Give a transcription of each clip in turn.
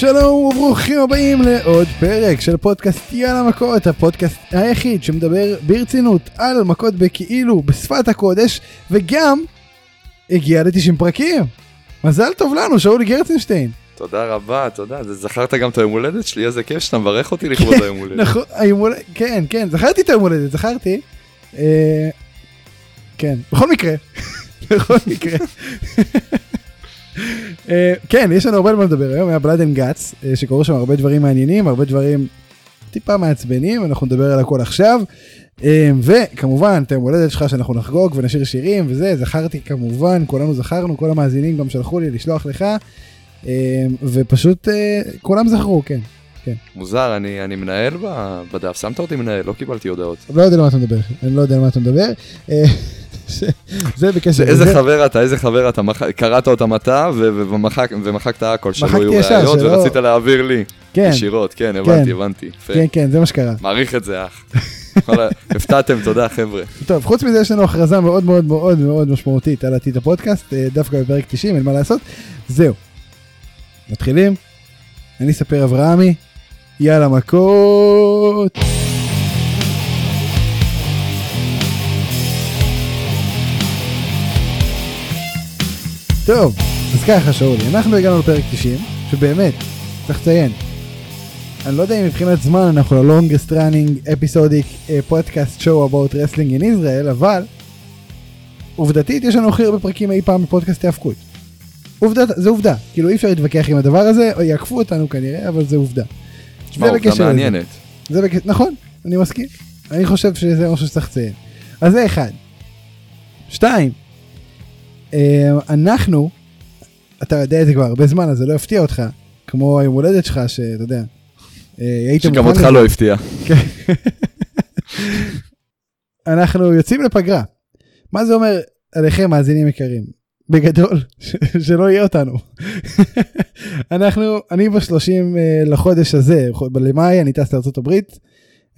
שלום וברוכים הבאים לעוד פרק של פודקאסט יאללה מכות, הפודקאסט היחיד שמדבר ברצינות על מכות בכאילו בשפת הקודש וגם הגיע ל-90 פרקים. מזל טוב לנו, שאולי גרצנשטיין. תודה רבה, תודה. זה- זכרת גם את היום הולדת שלי? איזה כיף שאתה מברך אותי לכבוד היום הולדת. נכון, היום הולדת, כן, כן, זכרתי את היום הולדת, זכרתי. אה, כן, בכל מקרה, בכל מקרה. אה, כן, יש לנו הרבה על מה לדבר היום, היה Blood and Guts, אה, שקורו שם הרבה דברים מעניינים, הרבה דברים טיפה מעצבנים, אנחנו נדבר על הכל עכשיו. אה, וכמובן, את היום הולדת שלך שאנחנו נחגוג ונשיר שירים וזה, זכרתי כמובן, כולנו זכרנו, כל המאזינים גם שלחו לי לשלוח לך, ופשוט כולם זכרו, כן. מוזר, אני אני מנהל בדף, שמת אותי מנהל, לא קיבלתי הודעות. לא יודע על מה אתה מדבר, אני לא יודע על מה אתה מדבר. זה בקשר איזה לזה. חבר אתה, איזה חבר אתה, קראת אותם אתה ומחקת הכל, שלא יהיו ישר, ראיות שלא- ורצית להעביר לי כן, ישירות, כן, הבנתי, הבנתי. יפה. כן, כן, זה מה שקרה. מעריך את זה אח. הפתעתם, תודה חבר'ה. טוב, חוץ מזה יש לנו הכרזה מאוד מאוד מאוד מאוד משמעותית על עתיד הפודקאסט, אה, דווקא בפרק 90, אין מה לעשות. זהו. מתחילים? אני אספר אברהמי, יאללה מכות. טוב, אז ככה שאולי, אנחנו הגענו לפרק 90, שבאמת, צריך לציין, אני לא יודע אם מבחינת זמן אנחנו ל-longest running episodic uh, podcast show about wrestling in Israel, אבל עובדתית יש לנו הכי הרבה פרקים אי פעם בפודקאסט ההאבקות. עובדה, זה עובדה, כאילו אי אפשר להתווכח עם הדבר הזה, או יעקפו אותנו כנראה, אבל זה עובדה. תשמע, עובדה. מעניינת. זה בק... נכון, אני מסכים. אני חושב שזה משהו שצריך לציין. אז זה אחד. שתיים, אה, אנחנו, אתה יודע את זה כבר הרבה זמן, אז זה לא יפתיע אותך, כמו היום הולדת שלך, שאתה יודע, אה, היית שגם אותך. לא הפתיע. אנחנו יוצאים לפגרה. מה זה אומר עליכם מאזינים יקרים? בגדול, שלא יהיה אותנו. אנחנו, אני בשלושים אה, לחודש הזה, למאי, אני טס לארה"ב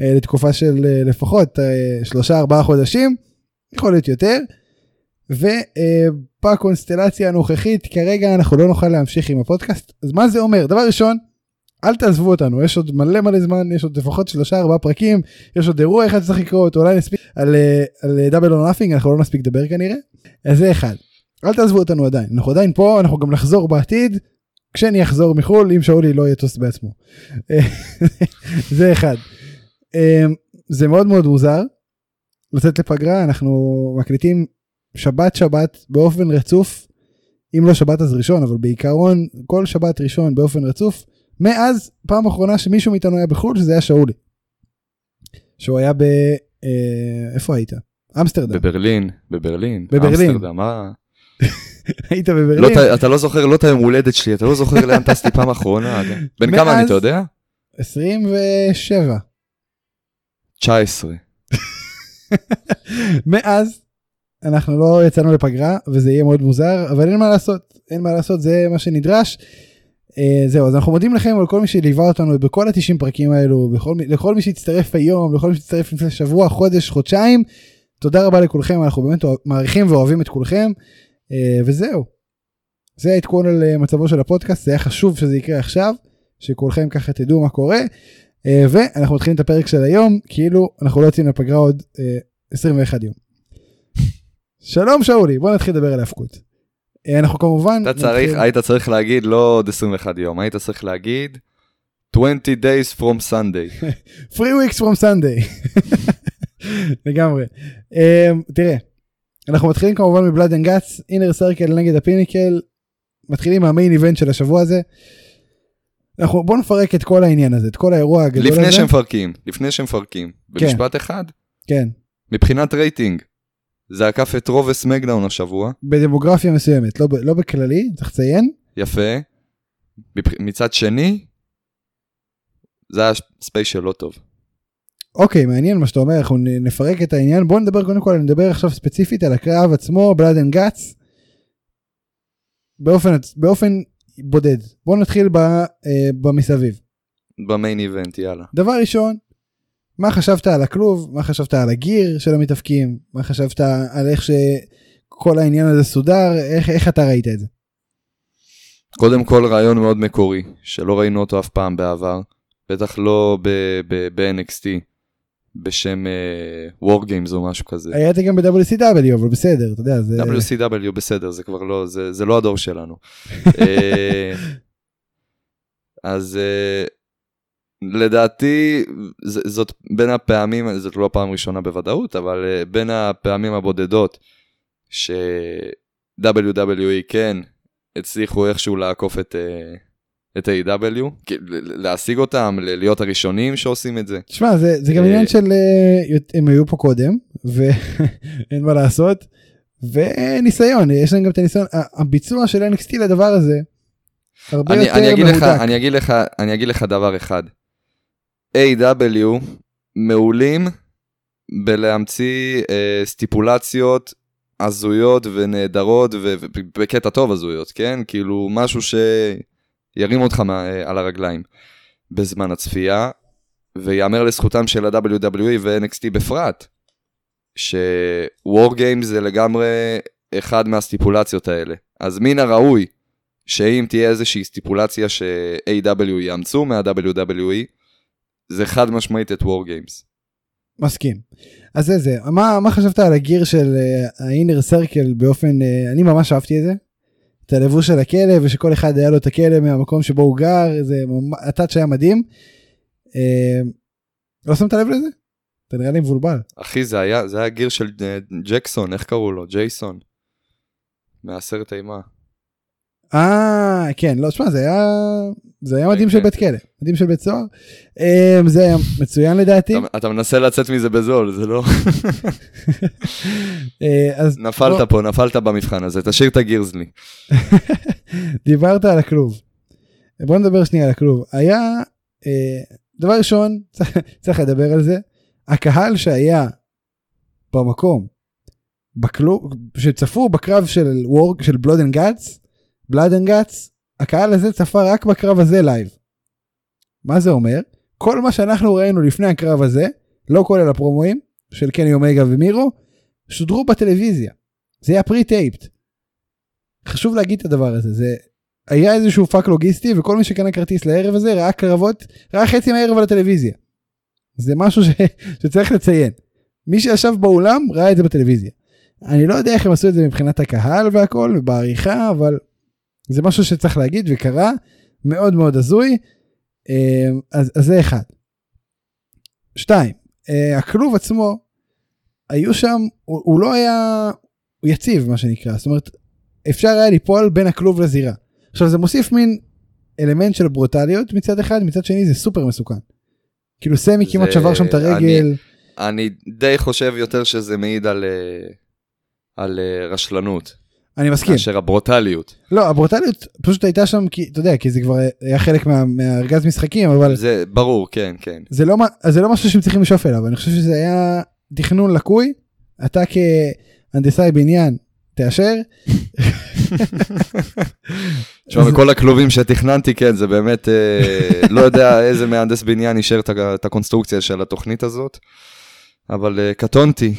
אה, לתקופה של אה, לפחות אה, שלושה ארבעה חודשים, יכול להיות יותר. ובקונסטלציה הנוכחית כרגע אנחנו לא נוכל להמשיך עם הפודקאסט. אז מה זה אומר? דבר ראשון, אל תעזבו אותנו, יש עוד מלא מלא זמן, יש עוד לפחות שלושה ארבעה פרקים, יש עוד אירוע אחד שצריך לקרות, אולי נספיק על, אה, על Double or Nothing, אנחנו לא נספיק לדבר כנראה. אז זה אחד. אל תעזבו אותנו עדיין, אנחנו עדיין פה, אנחנו גם נחזור בעתיד, כשאני אחזור מחו"ל, אם שאולי לא יטוס בעצמו. זה אחד. אה, זה מאוד מאוד מוזר לצאת לפגרה, אנחנו מקליטים שבת שבת באופן רצוף, אם לא שבת אז ראשון, אבל בעיקרון כל שבת ראשון באופן רצוף, מאז פעם אחרונה שמישהו מאיתנו היה בחו"ל, שזה היה שאולי. שהוא היה ב... אה, איפה היית? אמסטרדם. בברלין, בברלין, בברלין. אמסטרדם, מה? היית לא בברלין? ת- אתה לא זוכר לא את היום הולדת שלי, אתה לא זוכר לאן טסתי פעם אחרונה. אתה- בן כמה אני, אתה יודע? 27. 19. מאז אנחנו לא יצאנו לפגרה וזה יהיה מאוד מוזר אבל אין מה לעשות אין מה לעשות זה מה שנדרש. אה, זהו אז אנחנו מודים לכם על כל מי שליווה אותנו בכל ה-90 פרקים האלו בכל, לכל מי שהצטרף היום לכל מי שהצטרף לפני שבוע חודש חודשיים. תודה רבה לכולכם אנחנו באמת מעריכים ואוהבים את כולכם אה, וזהו. זה העדכון על אה, מצבו של הפודקאסט זה היה חשוב שזה יקרה עכשיו שכולכם ככה תדעו מה קורה. אה, ואנחנו מתחילים את הפרק של היום כאילו אנחנו לא יוצאים לפגרה עוד אה, 21 יום. שלום שאולי בוא נתחיל לדבר על ההפקות. אה, אנחנו כמובן אתה צריך, היית צריך להגיד לא עוד 21 יום, היית צריך להגיד 20 days from Sunday. three weeks from Sunday. לגמרי. אה, תראה אנחנו מתחילים כמובן מ Blood and Guts Inner Circle נגד ה Pinnacle מתחילים מה main event של השבוע הזה. אנחנו בוא נפרק את כל העניין הזה את כל האירוע הגדול הזה. לפני שמפרקים, לפני שמפרקים, במשפט אחד, כן מבחינת רייטינג, זה עקף את רוב ה SmackDown השבוע, בדמוגרפיה מסוימת לא, לא בכללי צריך לציין. יפה. מצד שני, זה היה special לא טוב. אוקיי מעניין מה שאתה אומר אנחנו נפרק את העניין בוא נדבר קודם כל נדבר עכשיו ספציפית על הקרב עצמו Blood and Guts. באופן באופן בודד בוא נתחיל ב, אה, במסביב ב main event, יאללה. דבר ראשון מה חשבת על הכלוב מה חשבת על ה gear של המתאבקים מה חשבת על איך שכל העניין הזה סודר איך איך אתה ראית את זה. קודם כל רעיון מאוד מקורי, שלא ראינו אותו אף פעם בעבר, בטח לא ב-NXT, בשם uh, War Games או משהו כזה. הייתי גם ב-WCW, אבל בסדר, אתה יודע, זה... WCW בסדר, זה כבר לא, זה, זה לא הדור שלנו. אה, אז uh, לדעתי, ז, זאת בין הפעמים, זאת לא הפעם הראשונה בוודאות, אבל uh, בין הפעמים הבודדות ש-WWE כן הצליחו איכשהו לעקוף את, uh, את A.W, להשיג אותם, להיות הראשונים שעושים את זה. תשמע, זה, זה גם עניין של, הם היו פה קודם, ואין מה לעשות, וניסיון, יש להם גם את הניסיון, הביצוע של NXT לדבר הזה, הרבה אני, יותר אני אגיד מהודק. לך, אני, אגיד לך, אני אגיד לך דבר אחד. A.W. מעולים בלהמציא אה, סטיפולציות הזויות ונהדרות ובקטע טוב הזויות, כן? כאילו משהו שירים אותך אה, על הרגליים בזמן הצפייה, ויאמר לזכותם של ה-WWE ו-NXT בפרט, ש-War זה לגמרי אחד מהסטיפולציות האלה. אז מן הראוי שאם תהיה איזושהי סטיפולציה ש-AW יאמצו מה-WWE, זה חד משמעית את War Games. מסכים. אז זה זה, מה, מה חשבת על הגיר של ה-inner circle באופן, uh, אני ממש אהבתי את זה. את הלבוש של הכלב ושכל אחד היה לו את הכלב מהמקום שבו הוא גר, זה הטאצ' היה מדהים. Uh, לא שמת לב לזה? אתה נראה לי מבולבל. אחי זה היה, זה היה גיר של uh, ג'קסון, איך קראו לו? ג'ייסון. מהסרט אימה. אה כן לא שמע זה היה זה היה מדהים כן. של בית כלא מדהים של בית סוהר אמ, זה היה מצוין לדעתי אתה, מנסה לצאת מזה בזול, זה לא... אה, נפלת פה, נפלת במבחן הזה, תשאיר את ה gears לי. דיברת על הכלוב. בוא נדבר שנייה על הכלוב היה אה, דבר ראשון צריך- לדבר על זה הקהל שהיה במקום בכלוב שצפו בקרב של War G של Blood and Guts Blood and Guts הקהל הזה צפה רק בקרב הזה live. מה זה אומר? כל מה שאנחנו ראינו לפני הקרב הזה לא כולל הפרומואים של קני אומגה ומירו שודרו בטלוויזיה. זה היה pre-taped. חשוב להגיד את הדבר הזה זה היה איזשהו פאק לוגיסטי וכל מי שקנה כרטיס לערב הזה ראה קרבות ראה חצי מהערב על הטלוויזיה. זה משהו ש... שצריך לציין. מי שישב באולם ראה את זה בטלוויזיה. אני לא יודע איך הם עשו את זה מבחינת הקהל והכל בעריכה אבל זה משהו שצריך להגיד וקרה מאוד מאוד הזוי אה, אז, אז זה אחד. שתיים אה, הכלוב עצמו היו שם הוא, הוא לא היה הוא יציב מה שנקרא זאת אומרת אפשר היה ליפול בין הכלוב לזירה. עכשיו זה מוסיף מין אלמנט של ברוטליות מצד אחד מצד שני זה סופר מסוכן. כאילו סמי זה- כמעט שבר שם את הרגל. אני די חושב יותר שזה מעיד על, אה, על אה, רשלנות, אני מסכים. מאשר הברוטליות. לא הברוטליות פשוט הייתה שם כי אתה יודע כי זה כבר היה חלק מה, מהארגז משחקים אבל זה ברור, כן, כן. זה לא, זה לא משהו שהם צריכים לשאוף אליו, אני חושב שזה היה תכנון לקוי, אתה כהנדסאי בניין תאשר. תשמע, מכל הכלובים שתכננתי, כן, זה באמת, אה, לא יודע איזה מהנדס בניין אישר את הקונסטרוקציה של התוכנית הזאת, אבל אה, קטונתי.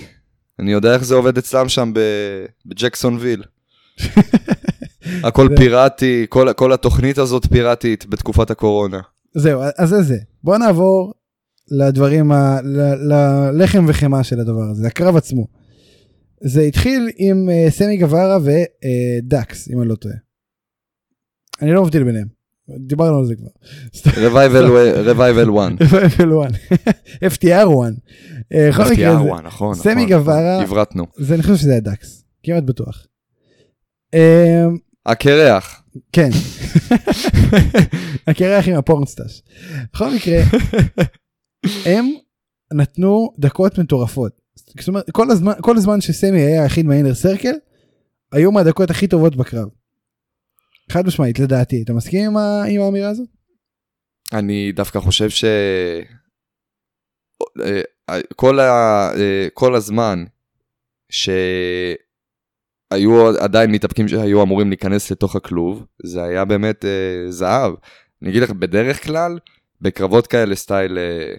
אני יודע איך זה עובד אצלם שם בג'קסון ויל. הכל פיראטי, כל, כל התוכנית הזאת פיראטית בתקופת הקורונה. זהו, אז זה זה. בוא נעבור לדברים, ה... ל- ללחם וחמאה של הדבר הזה, הקרב עצמו. זה התחיל עם uh, סמי גווארה ודקס, אם אני לא טועה. אני לא מבדיל ביניהם, דיברנו על זה כבר. Revival 1. FTR 1. אה, בכל מקרה, זה- FTR1, נכון, סמי נכון. גווארה- עברתנו. זה אני חושב שזה היה דקס, כמעט בטוח. אמ, הקרח. כן. הקרח עם ה pornstache. בכל מקרה, הם נתנו דקות מטורפות. זאת אומרת, כל הזמן, כל הזמן שסמי היה היחיד מה Inner Circle, היו מהדקות הכי טובות בקרב. חד משמעית, לדעתי. אתה מסכים עם, ה... עם האמירה הזאת? אני דווקא חושב ש... אה, כל, ה... אה, כל הזמן שהיו עדיין מתאפקים שהיו אמורים להיכנס לתוך הכלוב, זה היה באמת אה, זהב. אני אגיד לך, בדרך כלל, בקרבות כאלה סטייל, אה,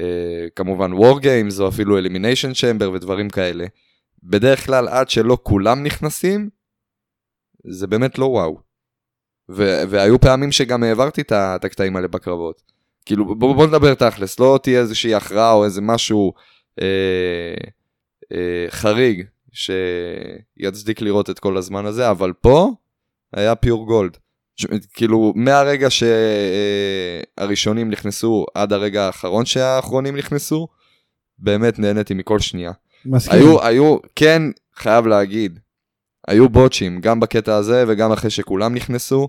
אה, כמובן War Games או אפילו Elimination Chamber ודברים כאלה, בדרך כלל עד שלא כולם נכנסים, זה באמת לא וואו. ו- והיו פעמים שגם העברתי את הקטעים האלה בקרבות. כאילו, בוא, בוא נדבר תכלס, לא תהיה איזושהי הכרעה או איזה משהו אה, אה, חריג שיצדיק לראות את כל הזמן הזה, אבל פה היה פיור גולד. ש- כאילו, מהרגע שהראשונים נכנסו עד הרגע האחרון שהאחרונים נכנסו, באמת נהניתי מכל שנייה. מסכים. היו, היו, כן, חייב להגיד, היו בוטשים, גם בקטע הזה וגם אחרי שכולם נכנסו,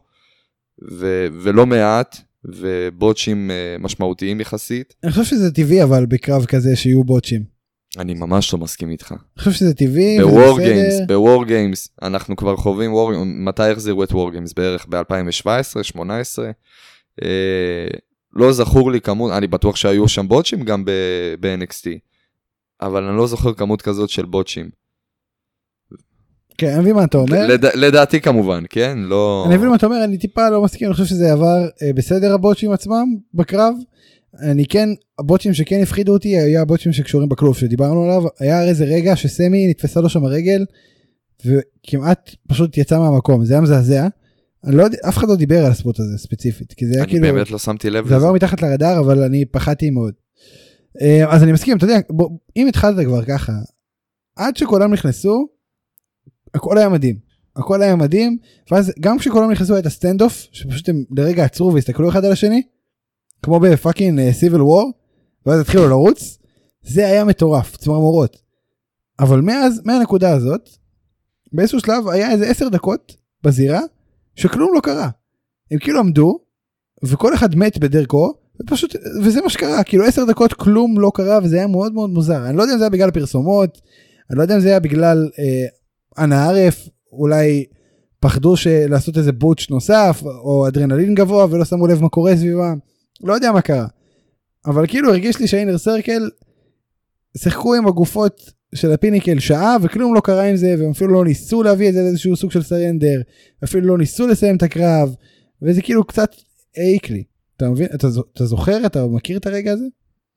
ו- ולא מעט, ובוטשים אה, משמעותיים יחסית. אני חושב שזה טבעי אבל בקרב כזה שיהיו בוטשים. אני ממש לא מסכים איתך. אני חושב שזה טבעי. ב War. Games, ב War Games, אנחנו כבר חווים War, מתי החזירו את War Games? בערך ב-2017, 2018. אה, לא זכור לי כמות, אני בטוח שהיו שם בוטשים גם ב-NXT, אבל אני לא זוכר כמות כזאת של בוטשים. כן, אני מבין מה אתה אומר. לד... לדעתי כמובן, כן? לא... אני מבין מה אתה אומר, אני טיפה לא מסכים, אני חושב שזה עבר אה, בסדר הבוטשים עצמם בקרב. אני כן, הבוטשים שכן הפחידו אותי היה הבוטשים שקשורים בכלוב שדיברנו עליו, היה איזה רגע שסמי נתפסה לו שם הרגל וכמעט פשוט יצא מהמקום, זה היה מזעזע. אני לא יודע, אף אחד לא דיבר על ה spot הזה ספציפית, כי זה היה אני כאילו, באמת לא שמתי לב זה לזה. עבר מתחת לרדאר אבל אני פחדתי מאוד. אה, אז אני מסכים, אתה יודע, בוא, אם התחלת כבר ככה, עד שכולם נכנסו, הכל היה מדהים. הכל היה מדהים, ואז גם כשכולם נכנסו היה את ה stand off, שפשוט הם לרגע עצרו והסתכלו אחד על השני, כמו ב fucking Civil War, ואז התחילו לרוץ, זה היה מטורף, צמרמורות. אבל מאז, מהנקודה הזאת, באיזשהו שלב היה איזה 10 דקות בזירה, שכלום לא קרה. הם כאילו עמדו, וכל אחד מת בדרכו, ופשוט, וזה מה שקרה, כאילו 10 דקות כלום לא קרה, וזה היה מאוד מאוד מוזר. אני לא יודע אם זה היה בגלל הפרסומות, אני לא יודע אם זה היה בגלל אה, אנא ערף, אולי פחדו לעשות איזה בוטש נוסף, או אדרנלין גבוה, ולא שמו לב מה קורה סביבם, לא יודע מה קרה. אבל כאילו הרגיש לי שהאינר סרקל שיחקו עם הגופות של ה Pinnacle שעה וכלום לא קרה עם זה והם אפילו לא ניסו להביא את זה לאיזשהו סוג של surrender אפילו לא ניסו לסיים את הקרב וזה כאילו קצת העיק לי. אתה מבין? אתה, אתה זוכר? אתה מכיר את הרגע הזה?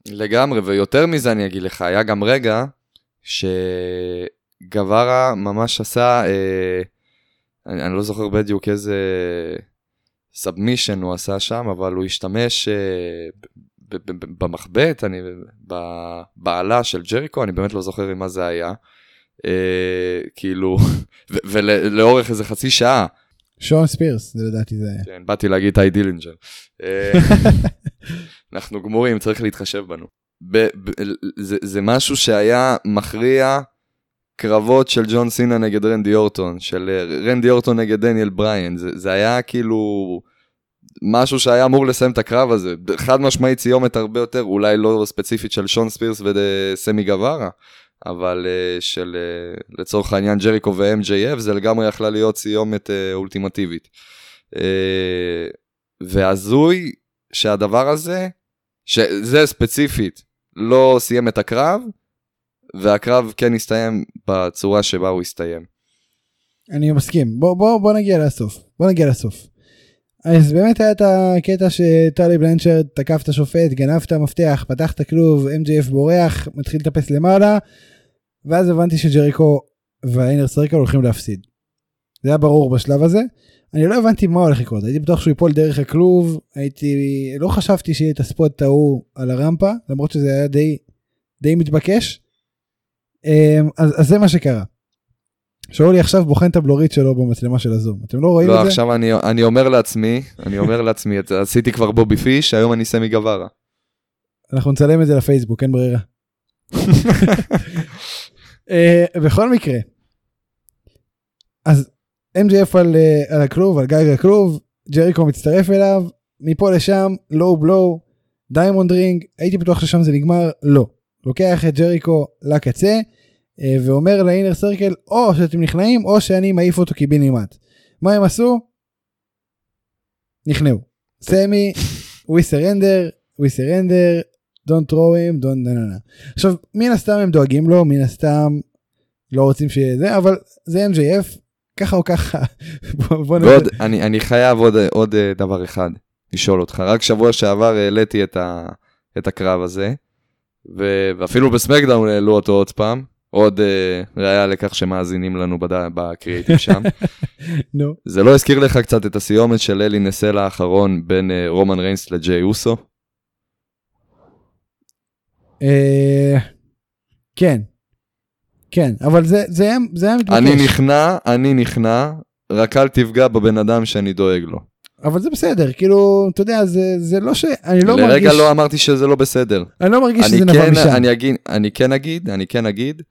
לגמרי, ויותר מזה אני אגיד לך, היה גם רגע שגווארה ממש עשה, אה, אני, אני לא זוכר בדיוק איזה submission הוא עשה שם, אבל הוא השתמש אה, במחבט, אני, באלה של ג'ריקו, אני באמת לא זוכר עם מה זה היה. אה, כאילו, ולאורך איזה חצי שעה, שון ספירס זה לדעתי זה היה. כן, באתי להגיד טי דילינג'ר. אה, אנחנו גמורים, צריך להתחשב בנו. זה משהו שהיה מכריע קרבות של ג'ון סינה נגד רנדי אורטון, של אה, רנדי אורטון נגד דניאל בריין, זה, זה היה כאילו משהו שהיה אמור לסיים את הקרב הזה. חד משמעית סיומת הרבה יותר, אולי לא ספציפית של שון ספירס וסמי גווארה, אבל uh, של uh, לצורך העניין ג'ריקו ו-MJF זה לגמרי יכלה להיות סיומת uh, אולטימטיבית. Uh, והזוי שהדבר הזה, שזה ספציפית, לא סיים את הקרב, והקרב כן הסתיים בצורה שבה הוא הסתיים. אני מסכים בוא בוא בוא נגיע לסוף בוא נגיע לסוף. אז באמת היה את הקטע שטלי בלנצ'רד תקף את השופט גנב את המפתח פתח את הכלוב MJF בורח מתחיל לטפס למעלה ואז הבנתי שג'ריקו והאינר סרקל הולכים להפסיד. זה היה ברור בשלב הזה. אני לא הבנתי מה הולך לקרות הייתי בטוח שהוא ייפול דרך הכלוב הייתי לא חשבתי שיהיה את הספוט ההוא על הרמפה למרות שזה היה די די מתבקש. אמ, אז, אז זה מה שקרה. שאולי עכשיו בוחן את הבלורית שלו במצלמה של הזום אתם לא רואים לא, את זה? עכשיו אני, אני אומר לעצמי, אני אומר לעצמי, עשיתי כבר בובי פיש, היום אני סמי גווארה. אנחנו נצלם את זה לפייסבוק אין ברירה. אה, בכל מקרה. אז MJF על, אה, על הכלוב על גג הכלוב ג'ריקו מצטרף אליו מפה לשם לואו בלואו diamond ring הייתי בטוח ששם זה נגמר הוא לוקח את ג'ריקו לקצה ואומר ל Inner Circle או שאתם נכנעים או שאני מעיף אותו קיבינימט. מה הם עשו? נכנעו. סמי we surrender we surrender don't throw him don't no, no, no. עכשיו מן הסתם הם דואגים לו מן הסתם לא רוצים שיהיה זה אבל זה MJF ככה או ככה בוא, בוא ועוד, אני, אני חייב עוד, עוד אה, דבר אחד לשאול אותך. רק שבוע שעבר העליתי את, ה, את הקרב הזה, ואפילו בסמקדאון העלו אותו עוד פעם, עוד אה, ראיה לכך שמאזינים לנו בקריאיטיב שם. נו. זה לא הזכיר לך קצת את הסיומת של אלי נסל האחרון בין אה, רומן ריינס לג'יי אוסו? אה, כן. כן, אבל זה היה מתבקש. אני נכנע, אני נכנע, רק אל תפגע בבן אדם שאני דואג לו. אבל זה בסדר, כאילו, אתה יודע, זה זה לא ש... אני לא מרגיש... לרגע לא אמרתי שזה לא בסדר. אני לא מרגיש אני שזה נבע כן, משם. אני אגיד, אני כן אגיד, אני כן אגיד,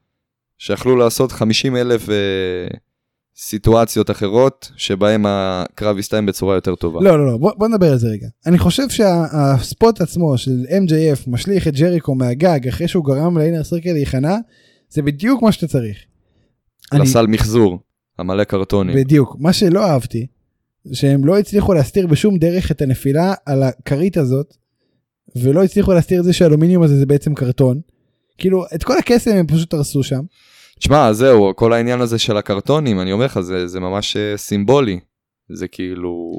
שיכלו לעשות 50 אלף אה, סיטואציות אחרות, שבהם הקרב יסתיים בצורה יותר טובה. לא, לא, לא, בוא, בוא נדבר על זה רגע. אני חושב שהספוט עצמו של MJF משליך את ג'ריקו מהגג אחרי שהוא גרם לאינר סרקל להיכנע, זה בדיוק מה שאתה צריך. אני, לסל מחזור, המלא קרטונים. בדיוק. מה שלא אהבתי, שהם לא הצליחו להסתיר בשום דרך את הנפילה על הכרית הזאת, ולא הצליחו להסתיר את זה שהאלומיניום הזה זה בעצם קרטון. כאילו, את כל הקסם הם פשוט הרסו שם. תשמע, זהו, כל העניין הזה של הקרטונים, אני אומר לך, זה, זה ממש אה, סימבולי. זה כאילו...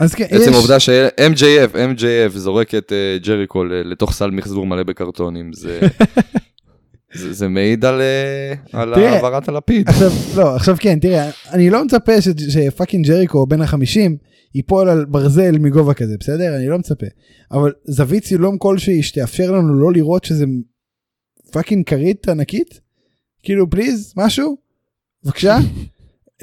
אז כן, עצם יש... העובדה ש-MJF, MJF זורק את uh, ג'ריקו ל- לתוך סל מחזור מלא בקרטונים, זה... זה, זה מעיד על, אה, על תראה, העברת הלפיד. עכשיו, לא, עכשיו כן, תראה, אני לא מצפה ש- ש fucking ג'ריקו בן החמישים ייפול על ברזל מגובה כזה, בסדר? אני לא מצפה. אבל זווית צילום כלשהי שתאפשר לנו לא לראות שזה fucking כרית ענקית? כאילו, please, משהו? בבקשה?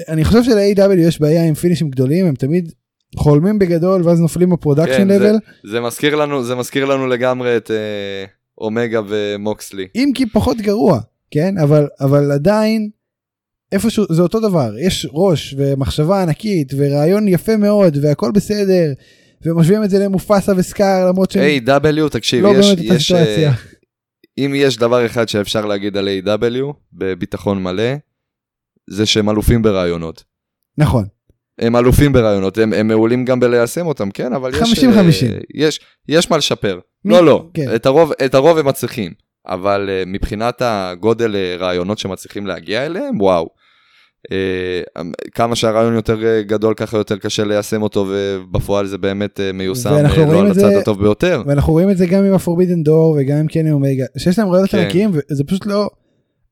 אני חושב של-AEW יש בעיה עם פינישים גדולים, הם תמיד חולמים בגדול ואז נופלים ב production כן, level. זה מזכיר לנו, זה מזכיר לנו לגמרי את אה, אומגה ומוקסלי. אם כי פחות גרוע, כן? אבל, אבל עדיין, איפשהו, זה אותו דבר, יש ראש ומחשבה ענקית ורעיון יפה מאוד והכל בסדר, ומשווים את זה למופסה וסקאר למרות שהם A.W, תקשיב, לא יש, באמת יש, אה, סיטואציה. אם יש דבר אחד שאפשר להגיד על A.W בביטחון מלא, זה שהם אלופים ברעיונות. נכון, הם אלופים ברעיונות, הם, הם מעולים גם בליישם אותם, כן? אבל יש... 50-50. אה, יש, יש מה לשפר. מי- לא, לא, כן. את, הרוב, את הרוב הם מצליחים, אבל uh, מבחינת הגודל uh, רעיונות שמצליחים להגיע אליהם, וואו. Uh, כמה שהרעיון יותר uh, גדול, ככה יותר קשה ליישם אותו, ובפועל זה באמת uh, מיושם לא על הצד זה- הטוב ביותר. ואנחנו רואים את זה גם עם הפורבידן דור וגם עם קני אומגה, שיש להם רעיונות כן. ענקיים וזה פשוט לא,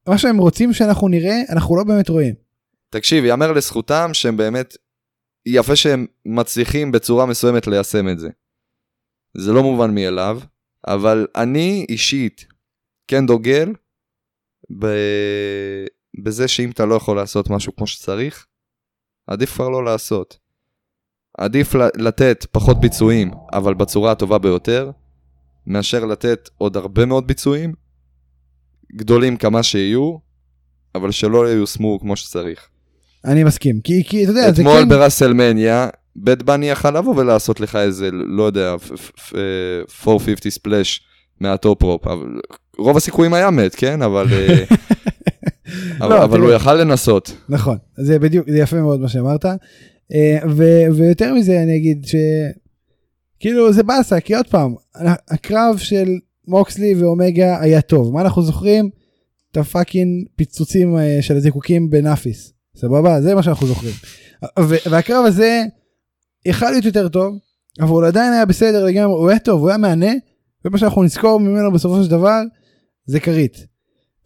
מה שהם רוצים שאנחנו נראה, אנחנו לא באמת רואים. תקשיב, יאמר לזכותם שהם באמת, יפה שהם מצליחים בצורה מסוימת ליישם את זה. זה לא מובן מאליו, אבל אני אישית כן דוגל ב... בזה שאם אתה לא יכול לעשות משהו כמו שצריך, עדיף כבר לא לעשות. עדיף לתת פחות ביצועים, אבל בצורה הטובה ביותר, מאשר לתת עוד הרבה מאוד ביצועים, גדולים כמה שיהיו, אבל שלא ייושמו כמו שצריך. אני מסכים, כי, כי אתה יודע, זה אתמול כן, ב WrestleMania, Bad Bunny יכל לבוא ולעשות לך איזה, לא יודע, פ- פ- פ- אה, 450 splash מה top rope. אבל רוב הסיכויים היה מת, כן? אבל, אה, אבל, לא, אבל. הוא יכל לנסות. נכון, זה בדיוק, זה יפה מאוד מה שאמרת. אה, ו- ויותר מזה אני אגיד ש... כאילו זה באסה, כי עוד פעם, הקרב של מוקסלי ואומגה היה טוב. מה אנחנו זוכרים? את ה fucking פיצוצים אה, של הזיקוקים בנאפיס. סבבה? זה מה שאנחנו זוכרים. והקרב הזה יכל להיות יותר טוב, אבל הוא עדיין היה בסדר לגמרי, הוא היה טוב, הוא היה מהנה, ומה שאנחנו נזכור ממנו בסופו של דבר זה כרית.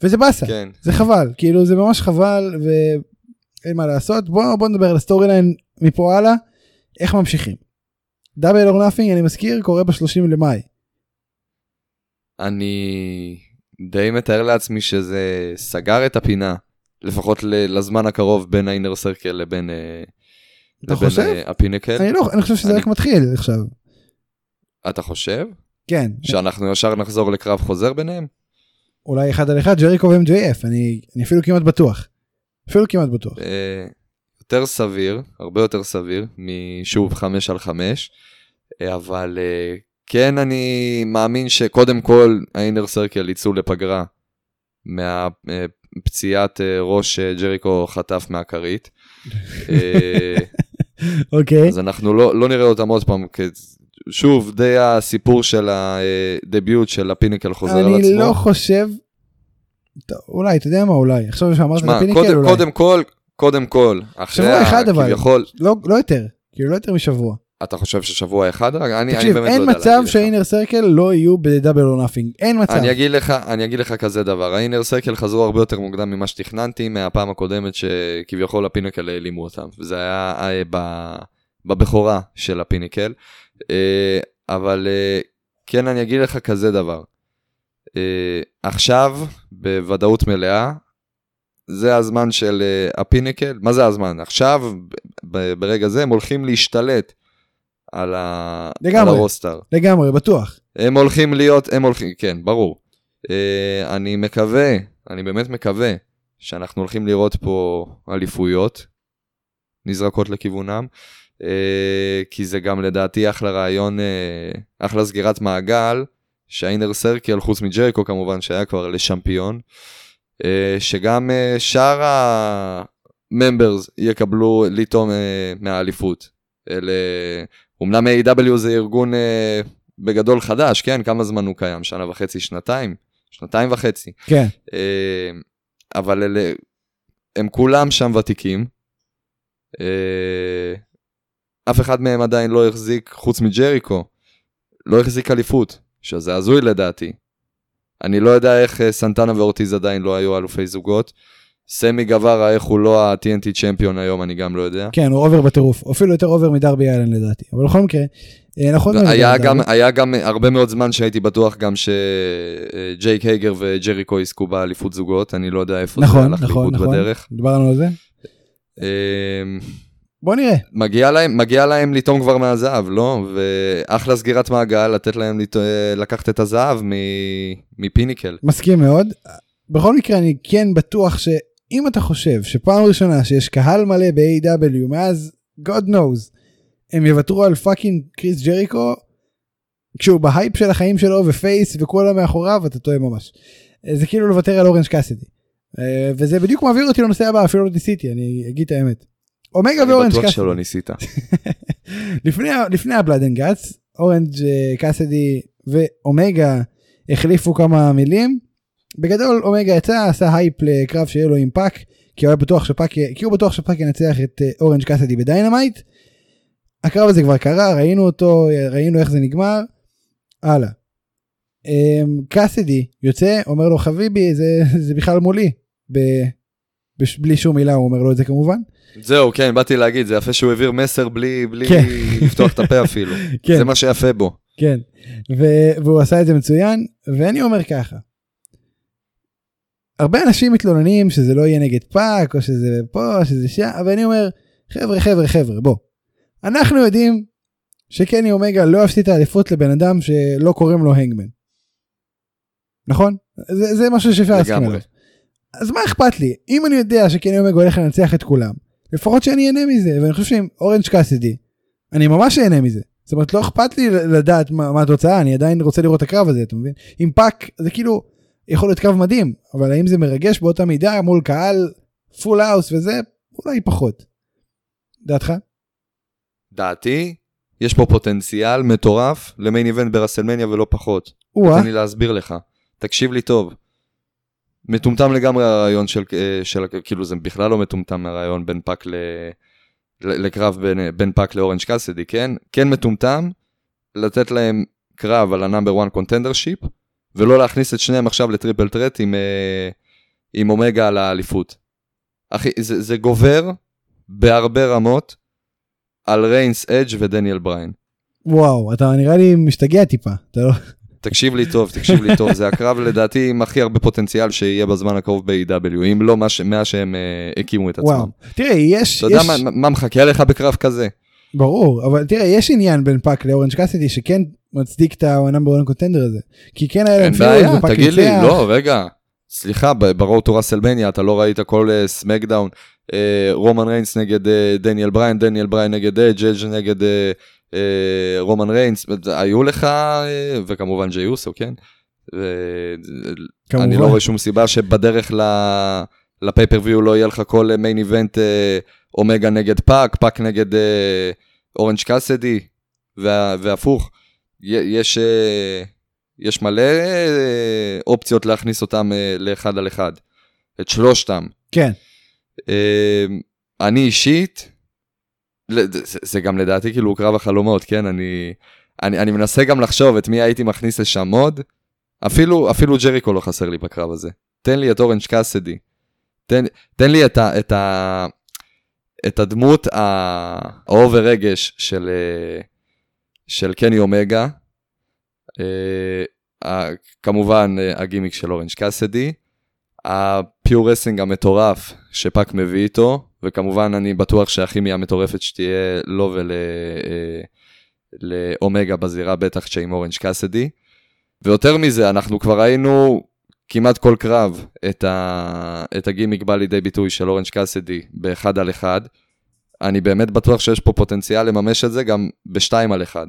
וזה באסה. כן. זה חבל, כאילו זה ממש חבל ואין מה לעשות. בוא, בוא נדבר על ה storyline מפה הלאה, איך ממשיכים. Double or Nothing אני מזכיר קורה ב-30 למאי. אני די מתאר לעצמי שזה סגר את הפינה, לפחות לזמן הקרוב בין ה Inner Circle לבין, אה, לבין? אה, ה Pinnacle. אני לא, אני חושב שזה אני- רק מתחיל עכשיו. אתה חושב? כן, שאנחנו ישר נחזור לקרב חוזר ביניהם? אולי אחד על אחד ג'ריקו ו-MJF, אני, אני אפילו כמעט בטוח. אפילו כמעט בטוח. אה, יותר סביר, הרבה יותר סביר, משוב חמש על חמש, אה, אבל אה, כן אני מאמין שקודם כל האינר סרקל יצאו לפגרה מהפציעת ראש שג'ריקו חטף מהכרית. אוקיי. אז אנחנו לא, לא נראה אותם עוד פעם, שוב, די הסיפור של הדביוט של הפיניקל חוזר על עצמו. אני לא חושב, אולי, אתה יודע מה, אולי. עכשיו שאמרת ה Pinnacle, קודם, אולי. קודם כל, קודם כל, אחרי שבוע אחד אבל. כביכול, לא, לא יותר, כאילו לא יותר משבוע. אתה חושב ששבוע אחד? אני, תקשיב, אני באמת אין לא יודע מצב. שה Inner Circle לא יהיו ב Double or Nothing, אין מצב. אני אגיד לך, אני אגיד לך כזה דבר, ה Inner Circle חזרו הרבה יותר מוקדם ממה שתכננתי מהפעם הקודמת שכביכול ה Pinnacle העלימו אותם, וזה היה אה, בבכורה של ה Pinnacle, אה, אבל אה, כן אני אגיד לך כזה דבר, אה, עכשיו בוודאות מלאה, זה הזמן של אה, הפינקל, מה זה הזמן? עכשיו, ברגע זה הם הולכים להשתלט על, ה, על לגמרי. הרוסטר. לגמרי, בטוח. הם הולכים להיות, הם הולכים, כן, ברור. אני מקווה, אני באמת מקווה, שאנחנו הולכים לראות פה אליפויות נזרקות לכיוונם, uh, כי זה גם לדעתי אחלה רעיון, uh, אחלה סגירת מעגל, שהאינר סרקל, חוץ מג'ריקו כמובן, שהיה כבר לשמפיון, uh, שגם uh, שאר הממברס יקבלו לטעום uh, מהאליפות. אלה, אומנם A.W זה ארגון uh, בגדול חדש, כן? כמה זמן הוא קיים? שנה וחצי, שנתיים? שנתיים וחצי. כן. אה, אבל אלה, הם כולם שם ותיקים. אה, אף אחד מהם עדיין לא החזיק, חוץ מג'ריקו, לא החזיק אליפות, שזה הזוי לדעתי. אני לא יודע איך אה, סנטנה ואורטיז עדיין לא היו אלופי זוגות. סמי גווארה, איך הוא לא ה-TNT champion היום, אני גם לא יודע. כן, הוא over בטירוף. אפילו יותר over מדרבי אלין לדעתי. אבל בכל מקרה, אה, נכון. היה. גם, היה גם הרבה מאוד זמן שהייתי בטוח גם שג'ייק הייגר וג'ריקו יזכו באליפות זוגות, אני לא יודע איפה זה נכון, הלך נכון, לאיבוד נכון. בדרך. דיברנו על זה. אמ, בוא נראה. מגיע להם, מגיע להם לטעום כבר מהזהב, לא? ואחלה סגירת מעגל, לתת להם לט... לקחת את הזהב מ... מ Pinnacle. מסכים מאוד. בכל מקרה, אני כן בטוח שאם אתה חושב שפעם ראשונה שיש קהל מלא ב-AEW מאז God knows, הם יוותרו על fucking קריס ג'ריקו, כשהוא בהייפ של החיים שלו ו face וכולם מאחוריו, אתה טועה ממש. אה, זה כאילו לוותר על אורנג' קאסידי. אה, וזה בדיוק מעביר אותי לנושא הבא, אפילו לא ניסיתי, אני אגיד את האמת. אומגה אני ואורנג' בטוח קאסידי. שלא ניסית. לפני, לפני ה Blood and Guts, אורנג' אה, קאסדי ואומגה החליפו כמה מילים. בגדול אומגה יצא, עשה הייפ לקרב שיהיה לו עם פאק, כי הוא היה בטוח שפאק, כי הוא בטוח שפאק ינצח את אה, אורנג' קאסדי ב Dynamite. הקרב הזה כבר קרה, ראינו אותו, ראינו איך זה נגמר. הלאה. אמ, קאסדי יוצא, אומר לו חביבי זה, זה בכלל מולי. ב, בש, בלי שום מילה הוא אומר לו את זה כמובן. זהו, כן, באתי להגיד, זה יפה שהוא העביר מסר בלי, בלי כן. לפתוח את הפה אפילו. כן. זה מה שיפה בו. כן, ו- והוא עשה את זה מצוין, ואני אומר ככה. הרבה אנשים מתלוננים שזה לא יהיה נגד פאק, או שזה פה, או שזה שם, אבל אני אומר, חבר'ה, חבר'ה, חבר'ה, בוא. אנחנו יודעים שקני אומגה לא יפסיד את האליפות לבן אדם שלא קוראים לו הנגמן. נכון? זה, זה משהו שאפשר להסכים. עליו. אז מה אכפת לי? אם אני יודע שקני אומגה הולך לנצח את כולם, לפחות שאני אהנה מזה, ואני חושב שעם אורנג' קאסידי, אני ממש אהנה מזה. זאת אומרת, לא אכפת לי לדעת מה, מה התוצאה, אני עדיין רוצה לראות את הקרב הזה, אתה מבין? עם פאק זה כאילו, יכול להיות קרב מדהים, אבל האם זה מרגש באותה מידה מול קהל full house וזה, אולי פחות. דעתך? דעתי, יש פה פוטנציאל מטורף ל main event ב WrestleMania ולא פחות. או-אה, תן לי להסביר לך. תקשיב לי טוב. מטומטם לגמרי הרעיון של, אה, של כאילו זה בכלל לא מטומטם הרעיון בין פאק ל, לקרב בין, בין פאק לאורנג' קאסדי, כן? כן מטומטם לתת להם קרב על ה number 1 contendership, ולא להכניס את שניהם עכשיו ל triple threat עם, אה, עם אומגה על האליפות. אחי, זה, זה גובר בהרבה רמות על ריינס אדג' ודניאל בריין. וואו, אתה נראה לי משתגע טיפה, אתה לא... תקשיב לי טוב, תקשיב לי טוב, זה הקרב לדעתי עם הכי הרבה פוטנציאל שיהיה בזמן הקרוב ב-AEW, אם לא מה שהם אה, הקימו את עצמם. וואו. תראה, יש, אתה יודע יש, מה, מה מחכה לך בקרב כזה? ברור, אבל תראה, יש עניין בין פאק לאורנג' קאסידי שכן מצדיק את ה number 1 contender הזה. כי כן היה להם feud ופאק תגיד לי. לא, רגע, סליחה, ב Road to WrestleMania, אתה לא ראית כל אה, SmackDown, אה, רומן ריינס נגד אה, דניאל בריין, דניאל בריין נגד אג' אג' נגד אה, אה, רומן ריינס, היו לך, אה, וכמובן ג'יי אוסו, כן? כמובן. אני לא רואה שום סיבה שבדרך ל- ל pay-per-view לא יהיה לך כל main event אה, אומגה נגד פאק, פאק נגד אה, אורנג' קאסדי, וה- והפוך. יש, אה, יש מלא אה, אופציות להכניס אותם אה, לאחד על אחד. את שלושתם. כן, אה, אני אישית, זה, זה גם לדעתי כאילו קרב החלומות, כן? אני, אני, אני מנסה גם לחשוב את מי הייתי מכניס לשם עוד. אפילו, אפילו ג'ריקו לא חסר לי בקרב הזה. תן לי את אורנג' קאסדי. תן, תן לי את, ה, את, ה, את הדמות ה over רגש של, אה, של קני אומגה. אה, כמובן אה, הגימיק של אורנג' קאסדי. ה pure wrestling המטורף שפאק מביא איתו, וכמובן אני בטוח שהכימיה המטורפת שתהיה לו ול... אה, לאומגה בזירה, בטח שעם אורנג' קאסדי. ויותר מזה, אנחנו כבר ראינו כמעט כל קרב את, ה... את הגימיק בא לידי ביטוי של אורנג' קאסידי באחד על אחד. אני באמת בטוח שיש פה פוטנציאל לממש את זה גם בשתיים על אחד.